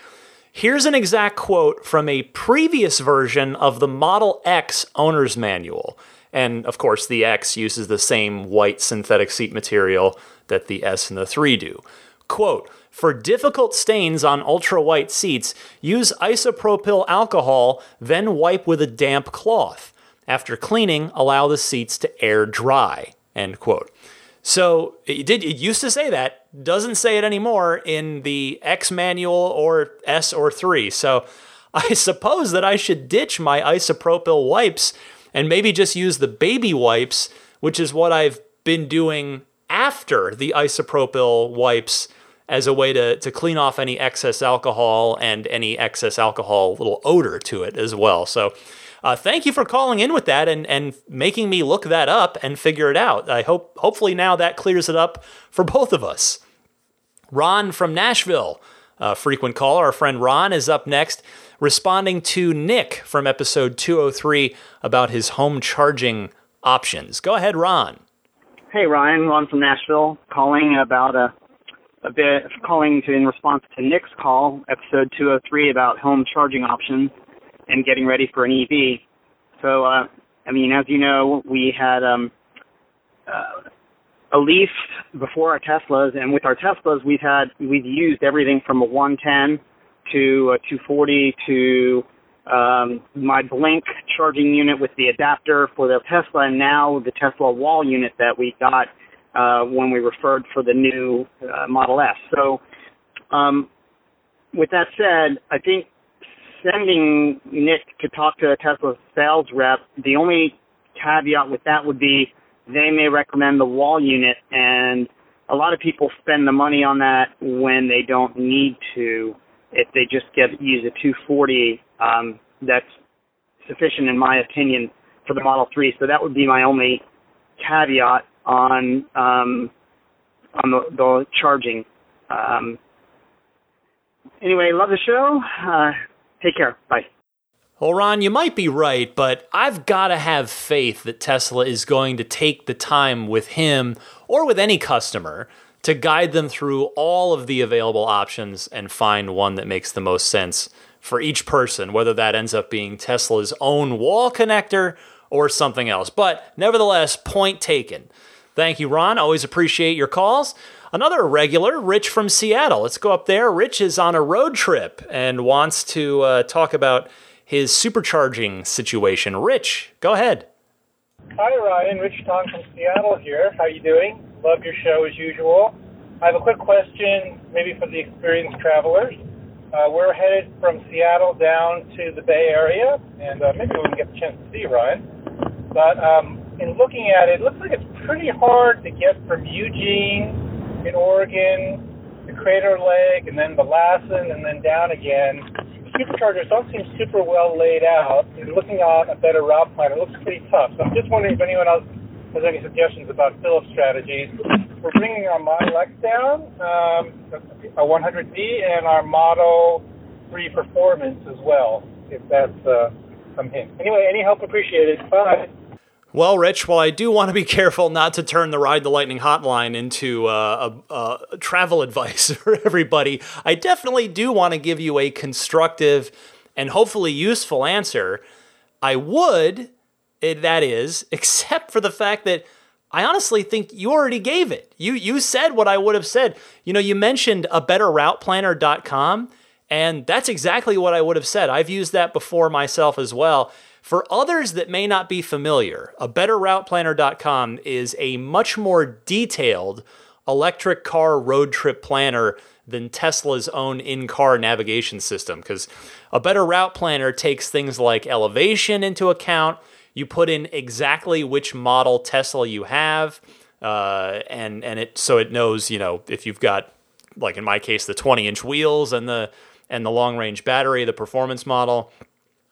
Here's an exact quote from a previous version of the Model X owner's manual. And of course, the X uses the same white synthetic seat material that the S and the 3 do. Quote, for difficult stains on ultra white seats, use isopropyl alcohol, then wipe with a damp cloth. After cleaning, allow the seats to air dry. End quote. So it did. It used to say that. Doesn't say it anymore in the X manual or S or three. So I suppose that I should ditch my isopropyl wipes and maybe just use the baby wipes, which is what I've been doing after the isopropyl wipes as a way to, to clean off any excess alcohol and any excess alcohol little odor to it as well. So uh, thank you for calling in with that and, and making me look that up and figure it out. I hope hopefully now that clears it up for both of us. Ron from Nashville, a frequent caller, our friend Ron is up next, responding to Nick from episode 203 about his home charging options. Go ahead, Ron. Hey, Ryan, Ron from Nashville, calling about a a bit calling to in response to Nick's call, episode 203 about home charging options and getting ready for an EV. So, uh, I mean, as you know, we had um, uh, a Leaf before our Teslas, and with our Teslas, we've had we've used everything from a 110 to a 240 to um, my Blink charging unit with the adapter for the Tesla, and now the Tesla wall unit that we got uh, when we referred for the new uh, Model S. So, um, with that said, I think sending Nick to talk to a Tesla sales rep, the only caveat with that would be they may recommend the wall unit, and a lot of people spend the money on that when they don't need to. If they just get use a 240, um, that's sufficient in my opinion for the Model 3. So that would be my only caveat on um, on the, the charging. Um, anyway, love the show. Uh, take care. Bye. Well, Ron, you might be right, but I've got to have faith that Tesla is going to take the time with him or with any customer to guide them through all of the available options and find one that makes the most sense for each person, whether that ends up being Tesla's own wall connector or something else. But nevertheless, point taken. Thank you, Ron. Always appreciate your calls. Another regular, Rich from Seattle. Let's go up there. Rich is on a road trip and wants to uh, talk about his supercharging situation. Rich, go ahead. Hi, Ryan. Rich Tong from Seattle here. How you doing? Love your show as usual. I have a quick question, maybe for the experienced travelers. Uh, we're headed from Seattle down to the Bay Area, and uh, maybe we can get the chance to see Ryan. But um, in looking at it, it looks like it's pretty hard to get from Eugene in Oregon, the Crater Lake, and then the Lassen, and then down again. The superchargers don't seem super well laid out. And looking on a better route plan, it looks pretty tough. So I'm just wondering if anyone else has any suggestions about fill-up strategies. We're bringing our Model X down, um, a 100D, and our Model 3 Performance as well, if that's uh, some hint. Anyway, any help appreciated. Bye. Well, Rich, while I do want to be careful not to turn the Ride the Lightning hotline into uh, a, a travel advice for everybody, I definitely do want to give you a constructive and hopefully useful answer. I would, that is, except for the fact that I honestly think you already gave it. You you said what I would have said. You know, you mentioned a betterrouteplanner.com, and that's exactly what I would have said. I've used that before myself as well. For others that may not be familiar, a betterrouteplanner.com is a much more detailed electric car road trip planner than Tesla's own in car navigation system because a better route planner takes things like elevation into account. You put in exactly which model Tesla you have, uh, and and it so it knows you know if you've got like in my case the 20 inch wheels and the and the long range battery, the performance model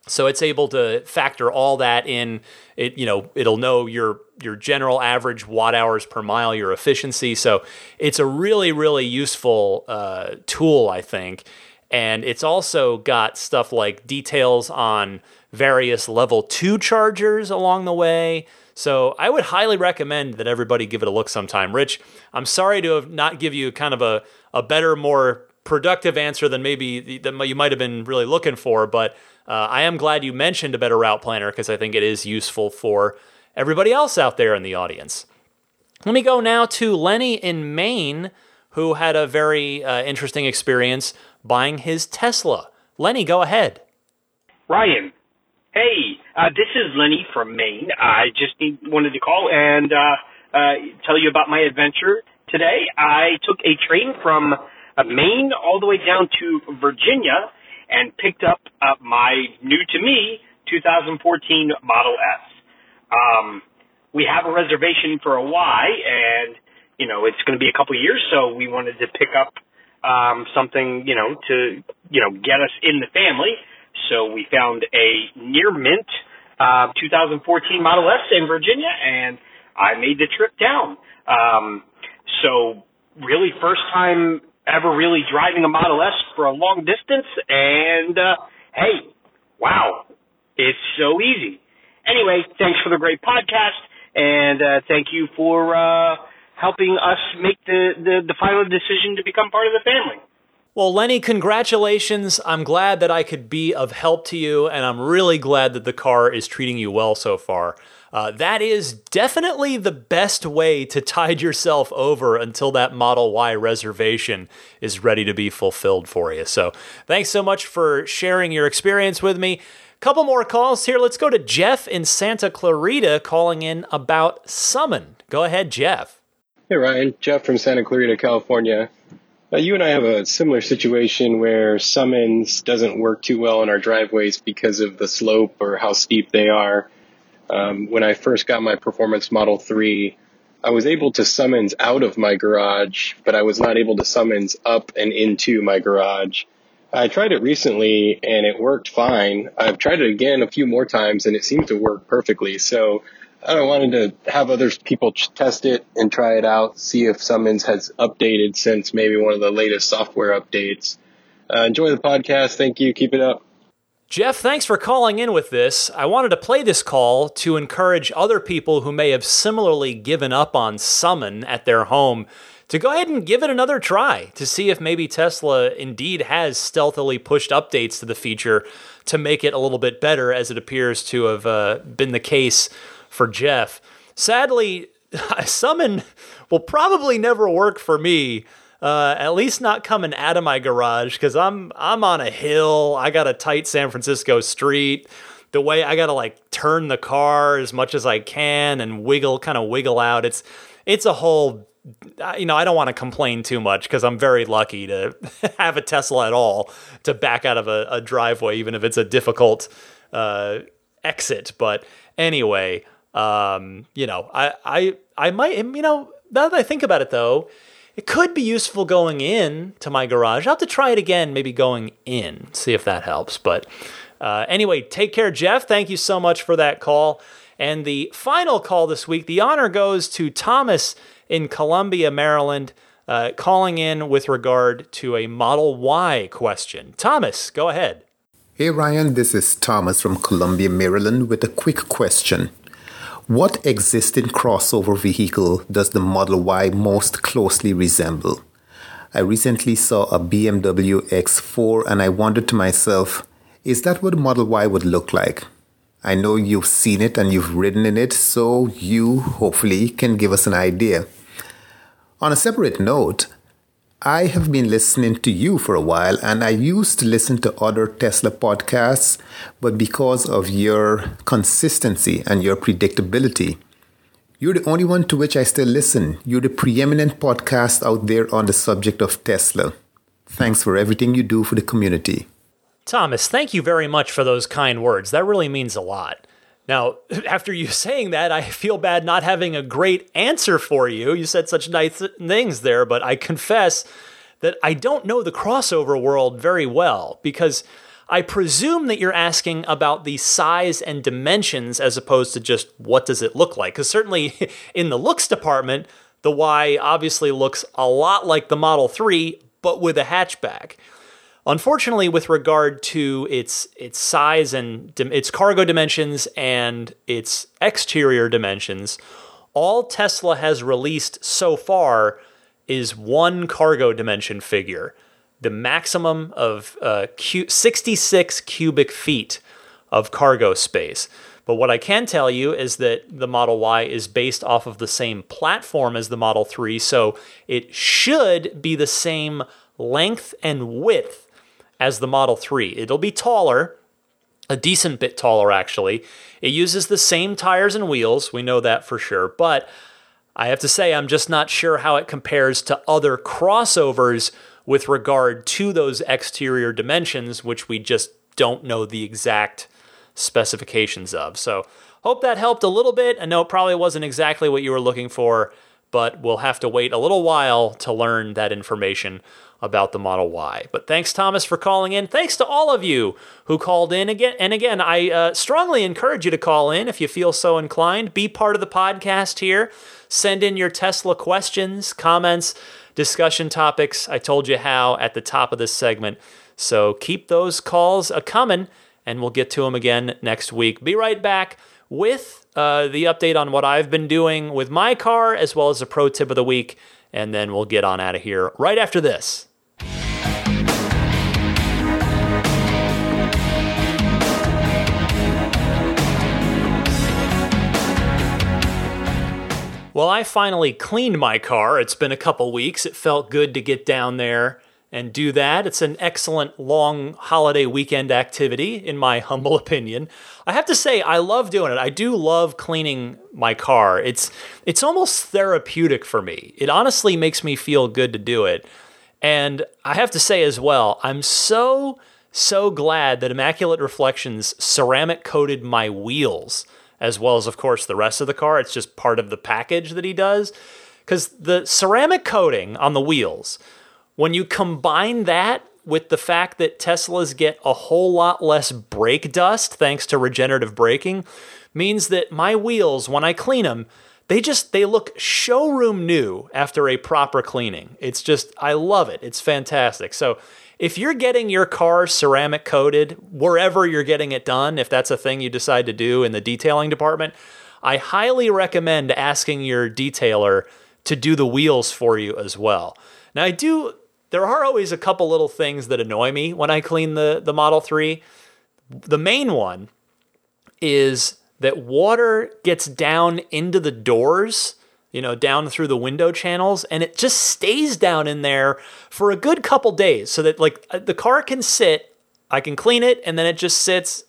So it's able to factor all that in. It you know it'll know your your general average watt hours per mile, your efficiency. So it's a really really useful uh, tool, I think. And it's also got stuff like details on various level two chargers along the way. So I would highly recommend that everybody give it a look sometime. Rich, I'm sorry to have not give you kind of a, a better, more productive answer than maybe that you might have been really looking for, but uh, I am glad you mentioned a better route planner because I think it is useful for everybody else out there in the audience. Let me go now to Lenny in Maine, who had a very uh, interesting experience buying his Tesla. Lenny, go ahead. Ryan, hey, uh, this is Lenny from Maine. I just need, wanted to call and uh, uh, tell you about my adventure today. I took a train from uh, Maine all the way down to Virginia and picked up uh, my new to me 2014 Model S. Um, we have a reservation for a Y, and you know it's going to be a couple years, so we wanted to pick up um, something you know to you know get us in the family. So we found a near mint uh, 2014 Model S in Virginia, and I made the trip down. Um, so really, first time ever really driving a Model S for a long distance, and uh, hey, wow, it's so easy. Anyway, thanks for the great podcast, and uh, thank you for uh, helping us make the, the, the final decision to become part of the family. Well, Lenny, congratulations. I'm glad that I could be of help to you, and I'm really glad that the car is treating you well so far. Uh, that is definitely the best way to tide yourself over until that Model Y reservation is ready to be fulfilled for you. So, thanks so much for sharing your experience with me. Couple more calls here. Let's go to Jeff in Santa Clarita calling in about Summon. Go ahead, Jeff. Hey, Ryan. Jeff from Santa Clarita, California. Uh, you and I have a similar situation where summons doesn't work too well in our driveways because of the slope or how steep they are. Um, when I first got my Performance Model 3, I was able to summons out of my garage, but I was not able to summons up and into my garage. I tried it recently and it worked fine. I've tried it again a few more times and it seemed to work perfectly. So I wanted to have other people test it and try it out, see if Summons has updated since maybe one of the latest software updates. Uh, enjoy the podcast. Thank you. Keep it up. Jeff, thanks for calling in with this. I wanted to play this call to encourage other people who may have similarly given up on Summon at their home to go ahead and give it another try to see if maybe Tesla indeed has stealthily pushed updates to the feature to make it a little bit better, as it appears to have uh, been the case for Jeff. Sadly, Summon will probably never work for me uh, at least not coming out of my garage because I'm I'm on a hill. I got a tight San Francisco street. The way I gotta like turn the car as much as I can and wiggle, kind of wiggle out. It's it's a whole. You know, I don't want to complain too much because I'm very lucky to have a Tesla at all to back out of a, a driveway, even if it's a difficult uh, exit. But anyway, um, you know, I I I might you know now that I think about it though it could be useful going in to my garage. I'll have to try it again, maybe going in, see if that helps. But uh, anyway, take care, Jeff. Thank you so much for that call. And the final call this week, the honor goes to Thomas in Columbia, Maryland, uh, calling in with regard to a Model Y question. Thomas, go ahead. Hey, Ryan, this is Thomas from Columbia, Maryland, with a quick question. What existing crossover vehicle does the Model Y most closely resemble? I recently saw a BMW X4 and I wondered to myself, is that what Model Y would look like? I know you've seen it and you've ridden in it, so you hopefully can give us an idea. On a separate note, I have been listening to you for a while and I used to listen to other Tesla podcasts, but because of your consistency and your predictability, you're the only one to which I still listen. You're the preeminent podcast out there on the subject of Tesla. Thanks for everything you do for the community. Thomas, thank you very much for those kind words. That really means a lot. Now, after you saying that, I feel bad not having a great answer for you. You said such nice things there, but I confess that I don't know the crossover world very well because I presume that you're asking about the size and dimensions as opposed to just what does it look like. Because certainly in the looks department, the Y obviously looks a lot like the Model 3, but with a hatchback. Unfortunately, with regard to its its size and its cargo dimensions and its exterior dimensions, all Tesla has released so far is one cargo dimension figure, the maximum of uh, 66 cubic feet of cargo space. But what I can tell you is that the Model Y is based off of the same platform as the Model 3, so it should be the same length and width as the Model 3. It'll be taller, a decent bit taller actually. It uses the same tires and wheels, we know that for sure, but I have to say I'm just not sure how it compares to other crossovers with regard to those exterior dimensions, which we just don't know the exact specifications of. So, hope that helped a little bit. I know it probably wasn't exactly what you were looking for, but we'll have to wait a little while to learn that information about the Model Y. But thanks, Thomas, for calling in. Thanks to all of you who called in again. And again, I uh, strongly encourage you to call in if you feel so inclined. Be part of the podcast here. Send in your Tesla questions, comments, discussion topics. I told you how at the top of this segment. So keep those calls a coming, and we'll get to them again next week. Be right back with uh, the update on what I've been doing with my car, as well as a pro tip of the week. And then we'll get on out of here right after this. Well, I finally cleaned my car. It's been a couple weeks. It felt good to get down there and do that. It's an excellent long holiday weekend activity, in my humble opinion. I have to say, I love doing it. I do love cleaning my car. It's it's almost therapeutic for me. It honestly makes me feel good to do it. And I have to say as well, I'm so so glad that Immaculate Reflections ceramic coated my wheels as well as, of course, the rest of the car. It's just part of the package that he does. Because the ceramic coating on the wheels, when you combine that with the fact that Teslas get a whole lot less brake dust thanks to regenerative braking, means that my wheels, when I clean them, they just they look showroom new after a proper cleaning. It's just I love it. It's fantastic. So if you're getting your car ceramic coated wherever you're getting it done, if that's a thing you decide to do in the detailing department, I highly recommend asking your detailer to do the wheels for you as well. Now, I do, there are always a couple little things that annoy me when I clean the, the Model 3. The main one is that water gets down into the doors you know, down through the window channels, and it just stays down in there for a good couple days so that like uh, the car can sit, I can clean it, and then it just sits,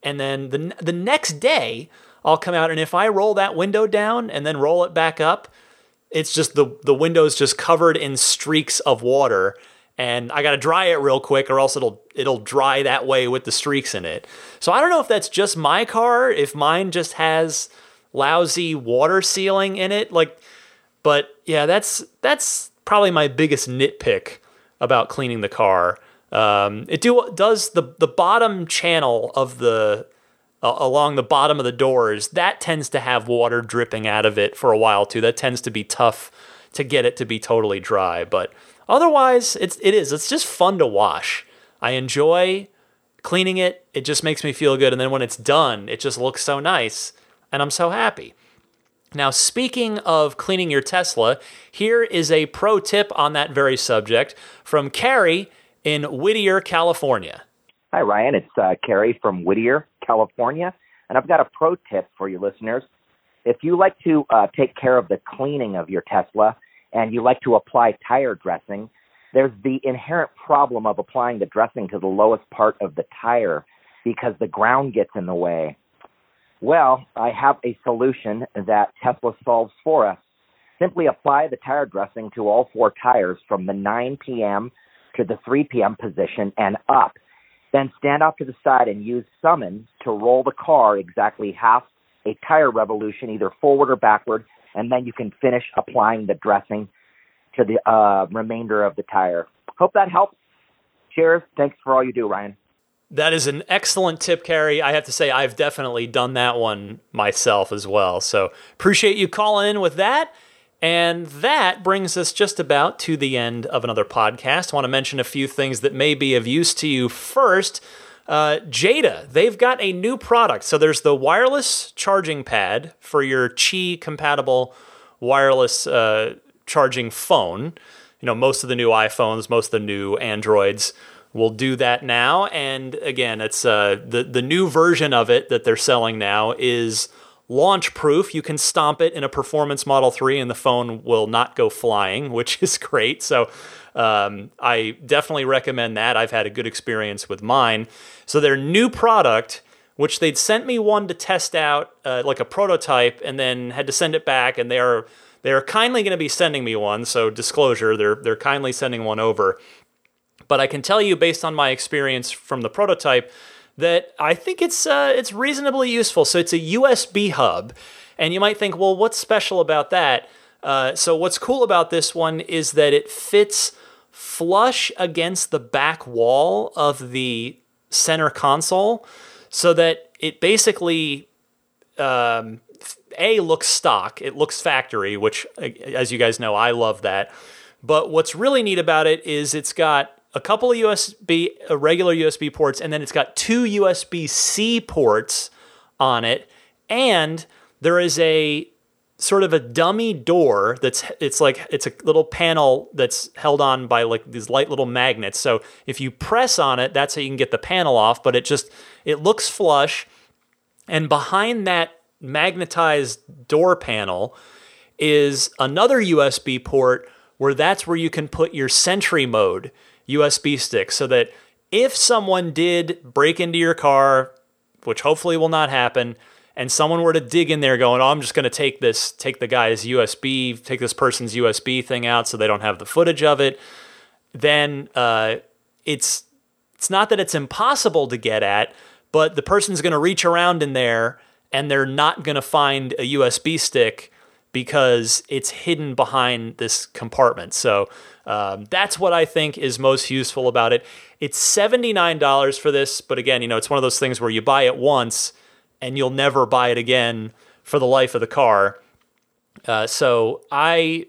and then the the next day I'll come out, and if I roll that window down and then roll it back up, it's just the the window's just covered in streaks of water, and I got to dry it real quick, or else it'll it'll dry that way with the streaks in it. So I don't know if that's just my car, if mine just has lousy water sealing in it. Like, but yeah, that's that's probably my biggest nitpick about cleaning the car. Um, it do does the the bottom channel of the uh, along the bottom of the doors that tends to have water dripping out of it for a while too. That tends to be tough to get it to be totally dry, but otherwise it's it is it's just fun to wash. I enjoy cleaning it. It just makes me feel good, and then when it's done, it just looks so nice and I'm so happy. Now, speaking of cleaning your Tesla, here is a pro tip on that very subject from Carrie in Whittier, California. Hi, Ryan. It's uh, Carrie from Whittier, California. And I've got a pro tip for you listeners. If you like to uh, take care of the cleaning of your Tesla and you like to apply tire dressing, there's the inherent problem of applying the dressing to the lowest part of the tire because the ground gets in the way. Well, I have a solution that Tesla solves for us. Simply apply the tire dressing to all four tires from the 9 p.m. to the 3 p.m. position and up. Then stand off to the side and use summon to roll the car exactly half a tire revolution, either forward or backward, and then you can finish applying the dressing to the uh, remainder of the tire. Hope that helps. Cheers. Thanks for all you do, Ryan. That is an excellent tip, Carrie. I have to say, I've definitely done that one myself as well. So appreciate you calling in with that. And that brings us just about to the end of another podcast. I want to mention a few things that may be of use to you. First, uh, Jeda, they've got a new product. So there's the wireless charging pad for your Qi compatible wireless uh, charging phone. You know, most of the new iPhones, most of the new Androids will do that now. And again, it's uh, the the new version of it that they're selling now is launch proof. You can stomp it in a performance Model 3 and the phone will not go flying, which is great. So um, I definitely recommend that. I've had a good experience with mine. So their new product, which they'd sent me one to test out, uh, like a prototype, and then had to send it back, and they are they are kindly going to be sending me one. So disclosure, they're they're kindly sending one over. But I can tell you, based on my experience from the prototype, that I think it's uh, it's reasonably useful. So it's a USB hub, and you might think, well, what's special about that? Uh, so what's cool about this one is that it fits flush against the back wall of the center console, so that it basically um, a looks stock, it looks factory, which as you guys know, I love that. But what's really neat about it is it's got a couple of USB, regular USB ports, and then it's got two USB C ports on it. And there is a sort of a dummy door that's it's like it's a little panel that's held on by like these light little magnets. So if you press on it, that's how you can get the panel off, but it just it looks flush. And behind that magnetized door panel is another USB port where that's where you can put your Sentry mode USB stick so that if someone did break into your car, which hopefully will not happen, and someone were to dig in there going, "Oh, I'm just going to take this, take the guy's USB, take this person's USB thing out so they don't have the footage of it," then uh, it's it's not that it's impossible to get at, but the person's going to reach around in there and they're not going to find a USB stick because it's hidden behind this compartment. So um, that's what I think is most useful about it. It's $79 for this, but again, you know, it's one of those things where you buy it once and you'll never buy it again for the life of the car. Uh, so I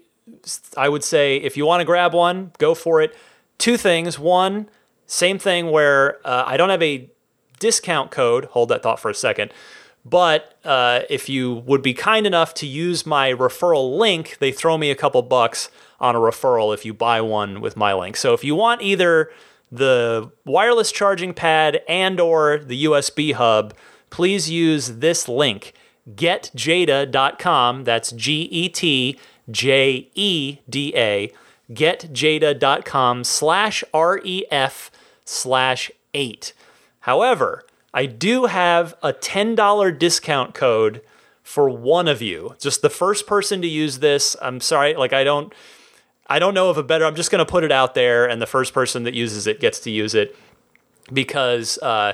I would say if you want to grab one, go for it. Two things. One, same thing where uh, I don't have a discount code. Hold that thought for a second. But uh, if you would be kind enough to use my referral link, they throw me a couple bucks on a referral if you buy one with my link. So if you want either the wireless charging pad and or the USB hub, please use this link getjeda.com. that's G E T J E D A Getjeda.com slash R E F slash eight. However, I do have a $10 discount code for one of you. Just the first person to use this. I'm sorry, like I don't I don't know of a better. I'm just going to put it out there, and the first person that uses it gets to use it because uh,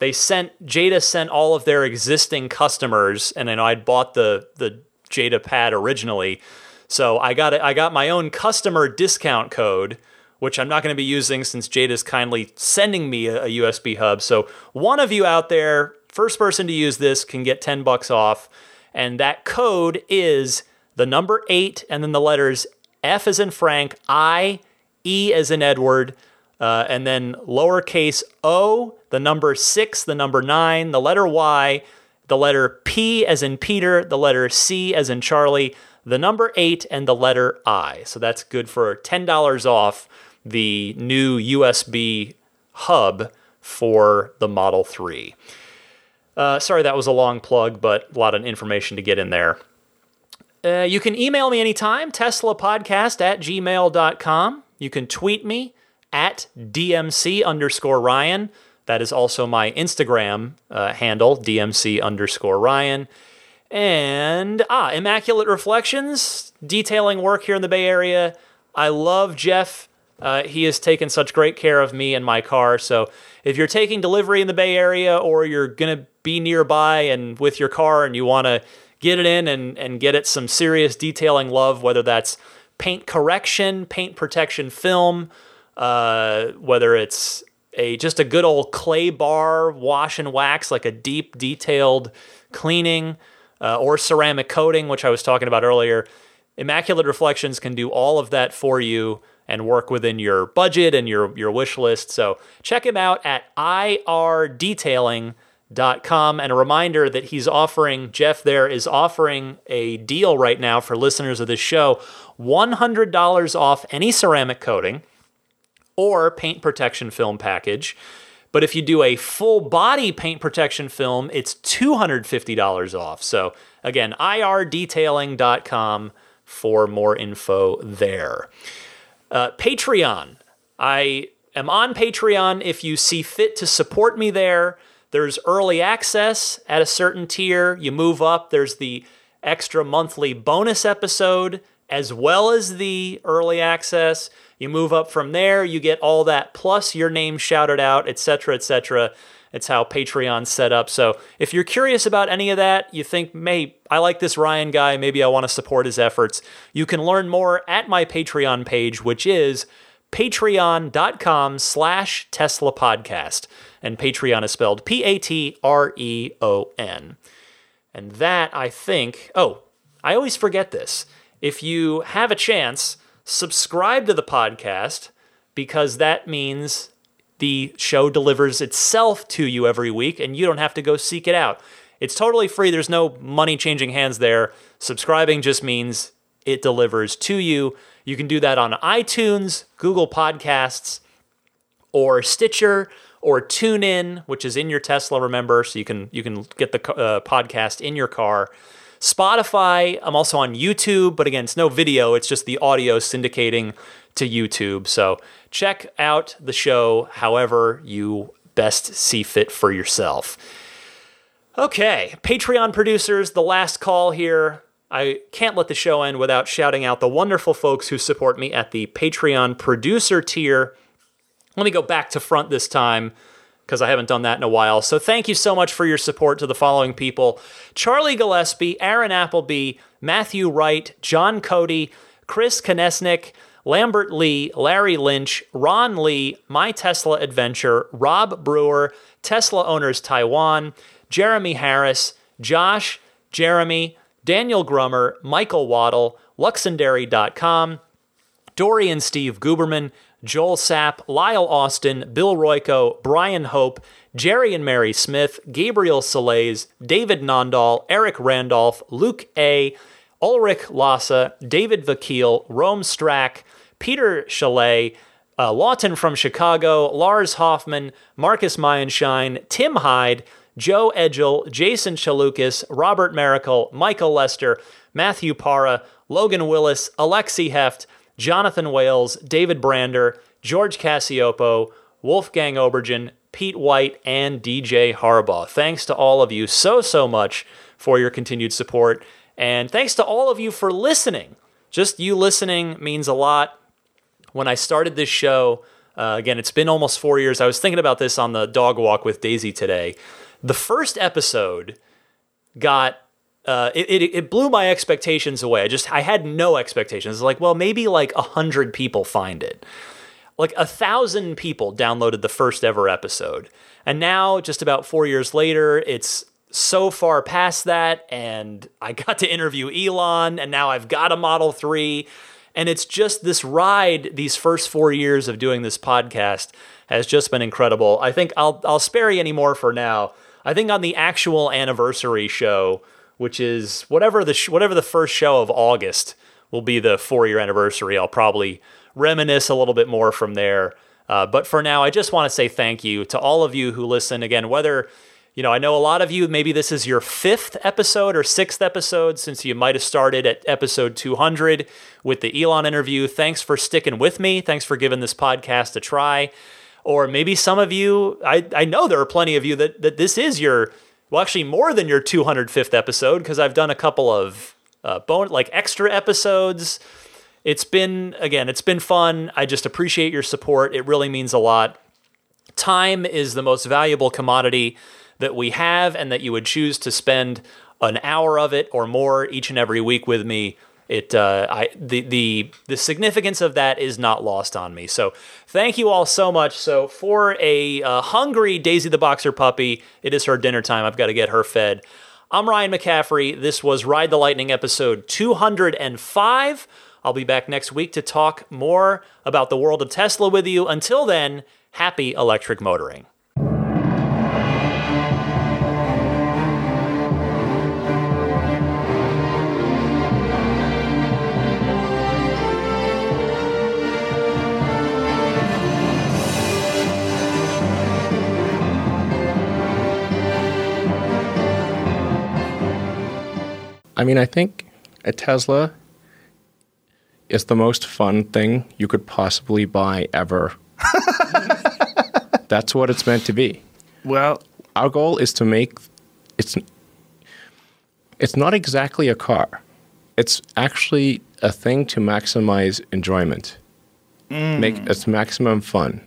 they sent Jeda sent all of their existing customers, and I know I'd bought the the Jeda pad originally, so I got it. I got my own customer discount code, which I'm not going to be using since Jade is kindly sending me a, a USB hub. So one of you out there, first person to use this, can get ten bucks off, and that code is the number eight and then the letters F as in Frank, I, E as in Edward, uh, and then lowercase o, the number six, the number nine, the letter Y, the letter P as in Peter, the letter C as in Charlie, the number eight, and the letter I. So that's good for $10 off the new USB hub for the Model 3. Uh, sorry, that was a long plug, but a lot of information to get in there. Uh, you can email me anytime, teslapodcast at gmail.com. You can tweet me at DMC underscore Ryan. That is also my Instagram uh, handle, DMC underscore Ryan. And, ah, Immaculate Reflections, detailing work here in the Bay Area. I love Jeff. Uh, he has taken such great care of me and my car. So if you're taking delivery in the Bay Area or you're going to be nearby and with your car and you want to get it in and, and get it some serious detailing love, whether that's paint correction, paint protection film, uh, whether it's a just a good old clay bar wash and wax, like a deep, detailed cleaning uh, or ceramic coating, which I was talking about earlier. Immaculate Reflections can do all of that for you and work within your budget and your your wish list. So check him out at irdetailing.com. And a reminder that he's offering, Jeff there is offering a deal right now for listeners of this show $100 off any ceramic coating or paint protection film package. But if you do a full body paint protection film, it's $250 off. So again, irdetailing.com for more info there. Uh, Patreon. I am on Patreon if you see fit to support me there. There's early access at a certain tier. You move up, there's the extra monthly bonus episode as well as the early access. You move up from there, you get all that plus your name shouted out, etc., etc. It's how Patreon's set up. So if you're curious about any of that, you think, may I like this Ryan guy, maybe I want to support his efforts, you can learn more at my Patreon page, which is patreon.com slash Tesla podcast. And Patreon is spelled P-A-T-R-E-O-N. And that, I think, oh, I always forget this. If you have a chance, subscribe to the podcast because that means the show delivers itself to you every week and you don't have to go seek it out. It's totally free. There's no money changing hands there. Subscribing just means it delivers to you. You can do that on iTunes, Google Podcasts, or Stitcher, or TuneIn, which is in your Tesla. Remember, so you can you can get the uh, podcast in your car. Spotify. I'm also on YouTube, but again, it's no video. It's just the audio syndicating to YouTube. So check out the show however you best see fit for yourself. Okay, Patreon producers, the last call here. I can't let the show end without shouting out the wonderful folks who support me at the Patreon producer tier. Let me go back to front this time because I haven't done that in a while. So thank you so much for your support to the following people Charlie Gillespie, Aaron Appleby, Matthew Wright, John Cody, Chris Konesnik, Lambert Lee, Larry Lynch, Ron Lee, My Tesla Adventure, Rob Brewer, Tesla Owners Taiwan, Jeremy Harris, Josh, Jeremy, Daniel Grummer, Michael Waddle, Luxendary.com, and Steve Guberman, Joel Sapp, Lyle Austin, Bill Royko, Brian Hope, Jerry and Mary Smith, Gabriel Salays, David Nondahl, Eric Randolph, Luke A., Ulrich Lassa, David Vakil, Rome Strack, Peter Chalet, uh, Lawton from Chicago, Lars Hoffman, Marcus Mayenshine, Tim Hyde, Joe Edgel, Jason Chalukas, Robert Miracle, Michael Lester, Matthew Para, Logan Willis, Alexi Heft, Jonathan Wales, David Brander, George Cassiopo, Wolfgang Obergen, Pete White, and DJ Harbaugh. Thanks to all of you so, so much for your continued support. And thanks to all of you for listening. Just you listening means a lot. When I started this show, uh, again, it's been almost four years. I was thinking about this on the dog walk with Daisy today. The first episode got uh, it, it, it blew my expectations away. I just I had no expectations. Like, well, maybe like a hundred people find it. Like a thousand people downloaded the first ever episode, and now just about four years later, it's so far past that. And I got to interview Elon, and now I've got a Model Three, and it's just this ride. These first four years of doing this podcast has just been incredible. I think I'll I'll spare you any more for now. I think on the actual anniversary show which is whatever the sh- whatever the first show of August will be the four year anniversary. I'll probably reminisce a little bit more from there. Uh, but for now, I just want to say thank you to all of you who listen. Again, whether you know, I know a lot of you, maybe this is your fifth episode or sixth episode since you might have started at episode 200 with the Elon interview. Thanks for sticking with me. Thanks for giving this podcast a try. Or maybe some of you, I, I know there are plenty of you that, that this is your well, actually more than your 205th episode because I've done a couple of uh, like extra episodes. It's been again, it's been fun. I just appreciate your support. It really means a lot. Time is the most valuable commodity that we have, and that you would choose to spend an hour of it or more each and every week with me it uh, I the the the significance of that is not lost on me. So thank you all so much. So for a uh, hungry Daisy the Boxer puppy, it is her dinner time. I've got to get her fed. I'm Ryan McCaffrey. This was Ride the Lightning episode 205. I'll be back next week to talk more about the world of Tesla with you. Until then, happy electric motoring. I mean, I think a Tesla is the most fun thing you could possibly buy ever. That's what it's meant to be. Well, our goal is to make it's it's not exactly a car. It's actually a thing to maximize enjoyment. Mm. Make it's maximum fun.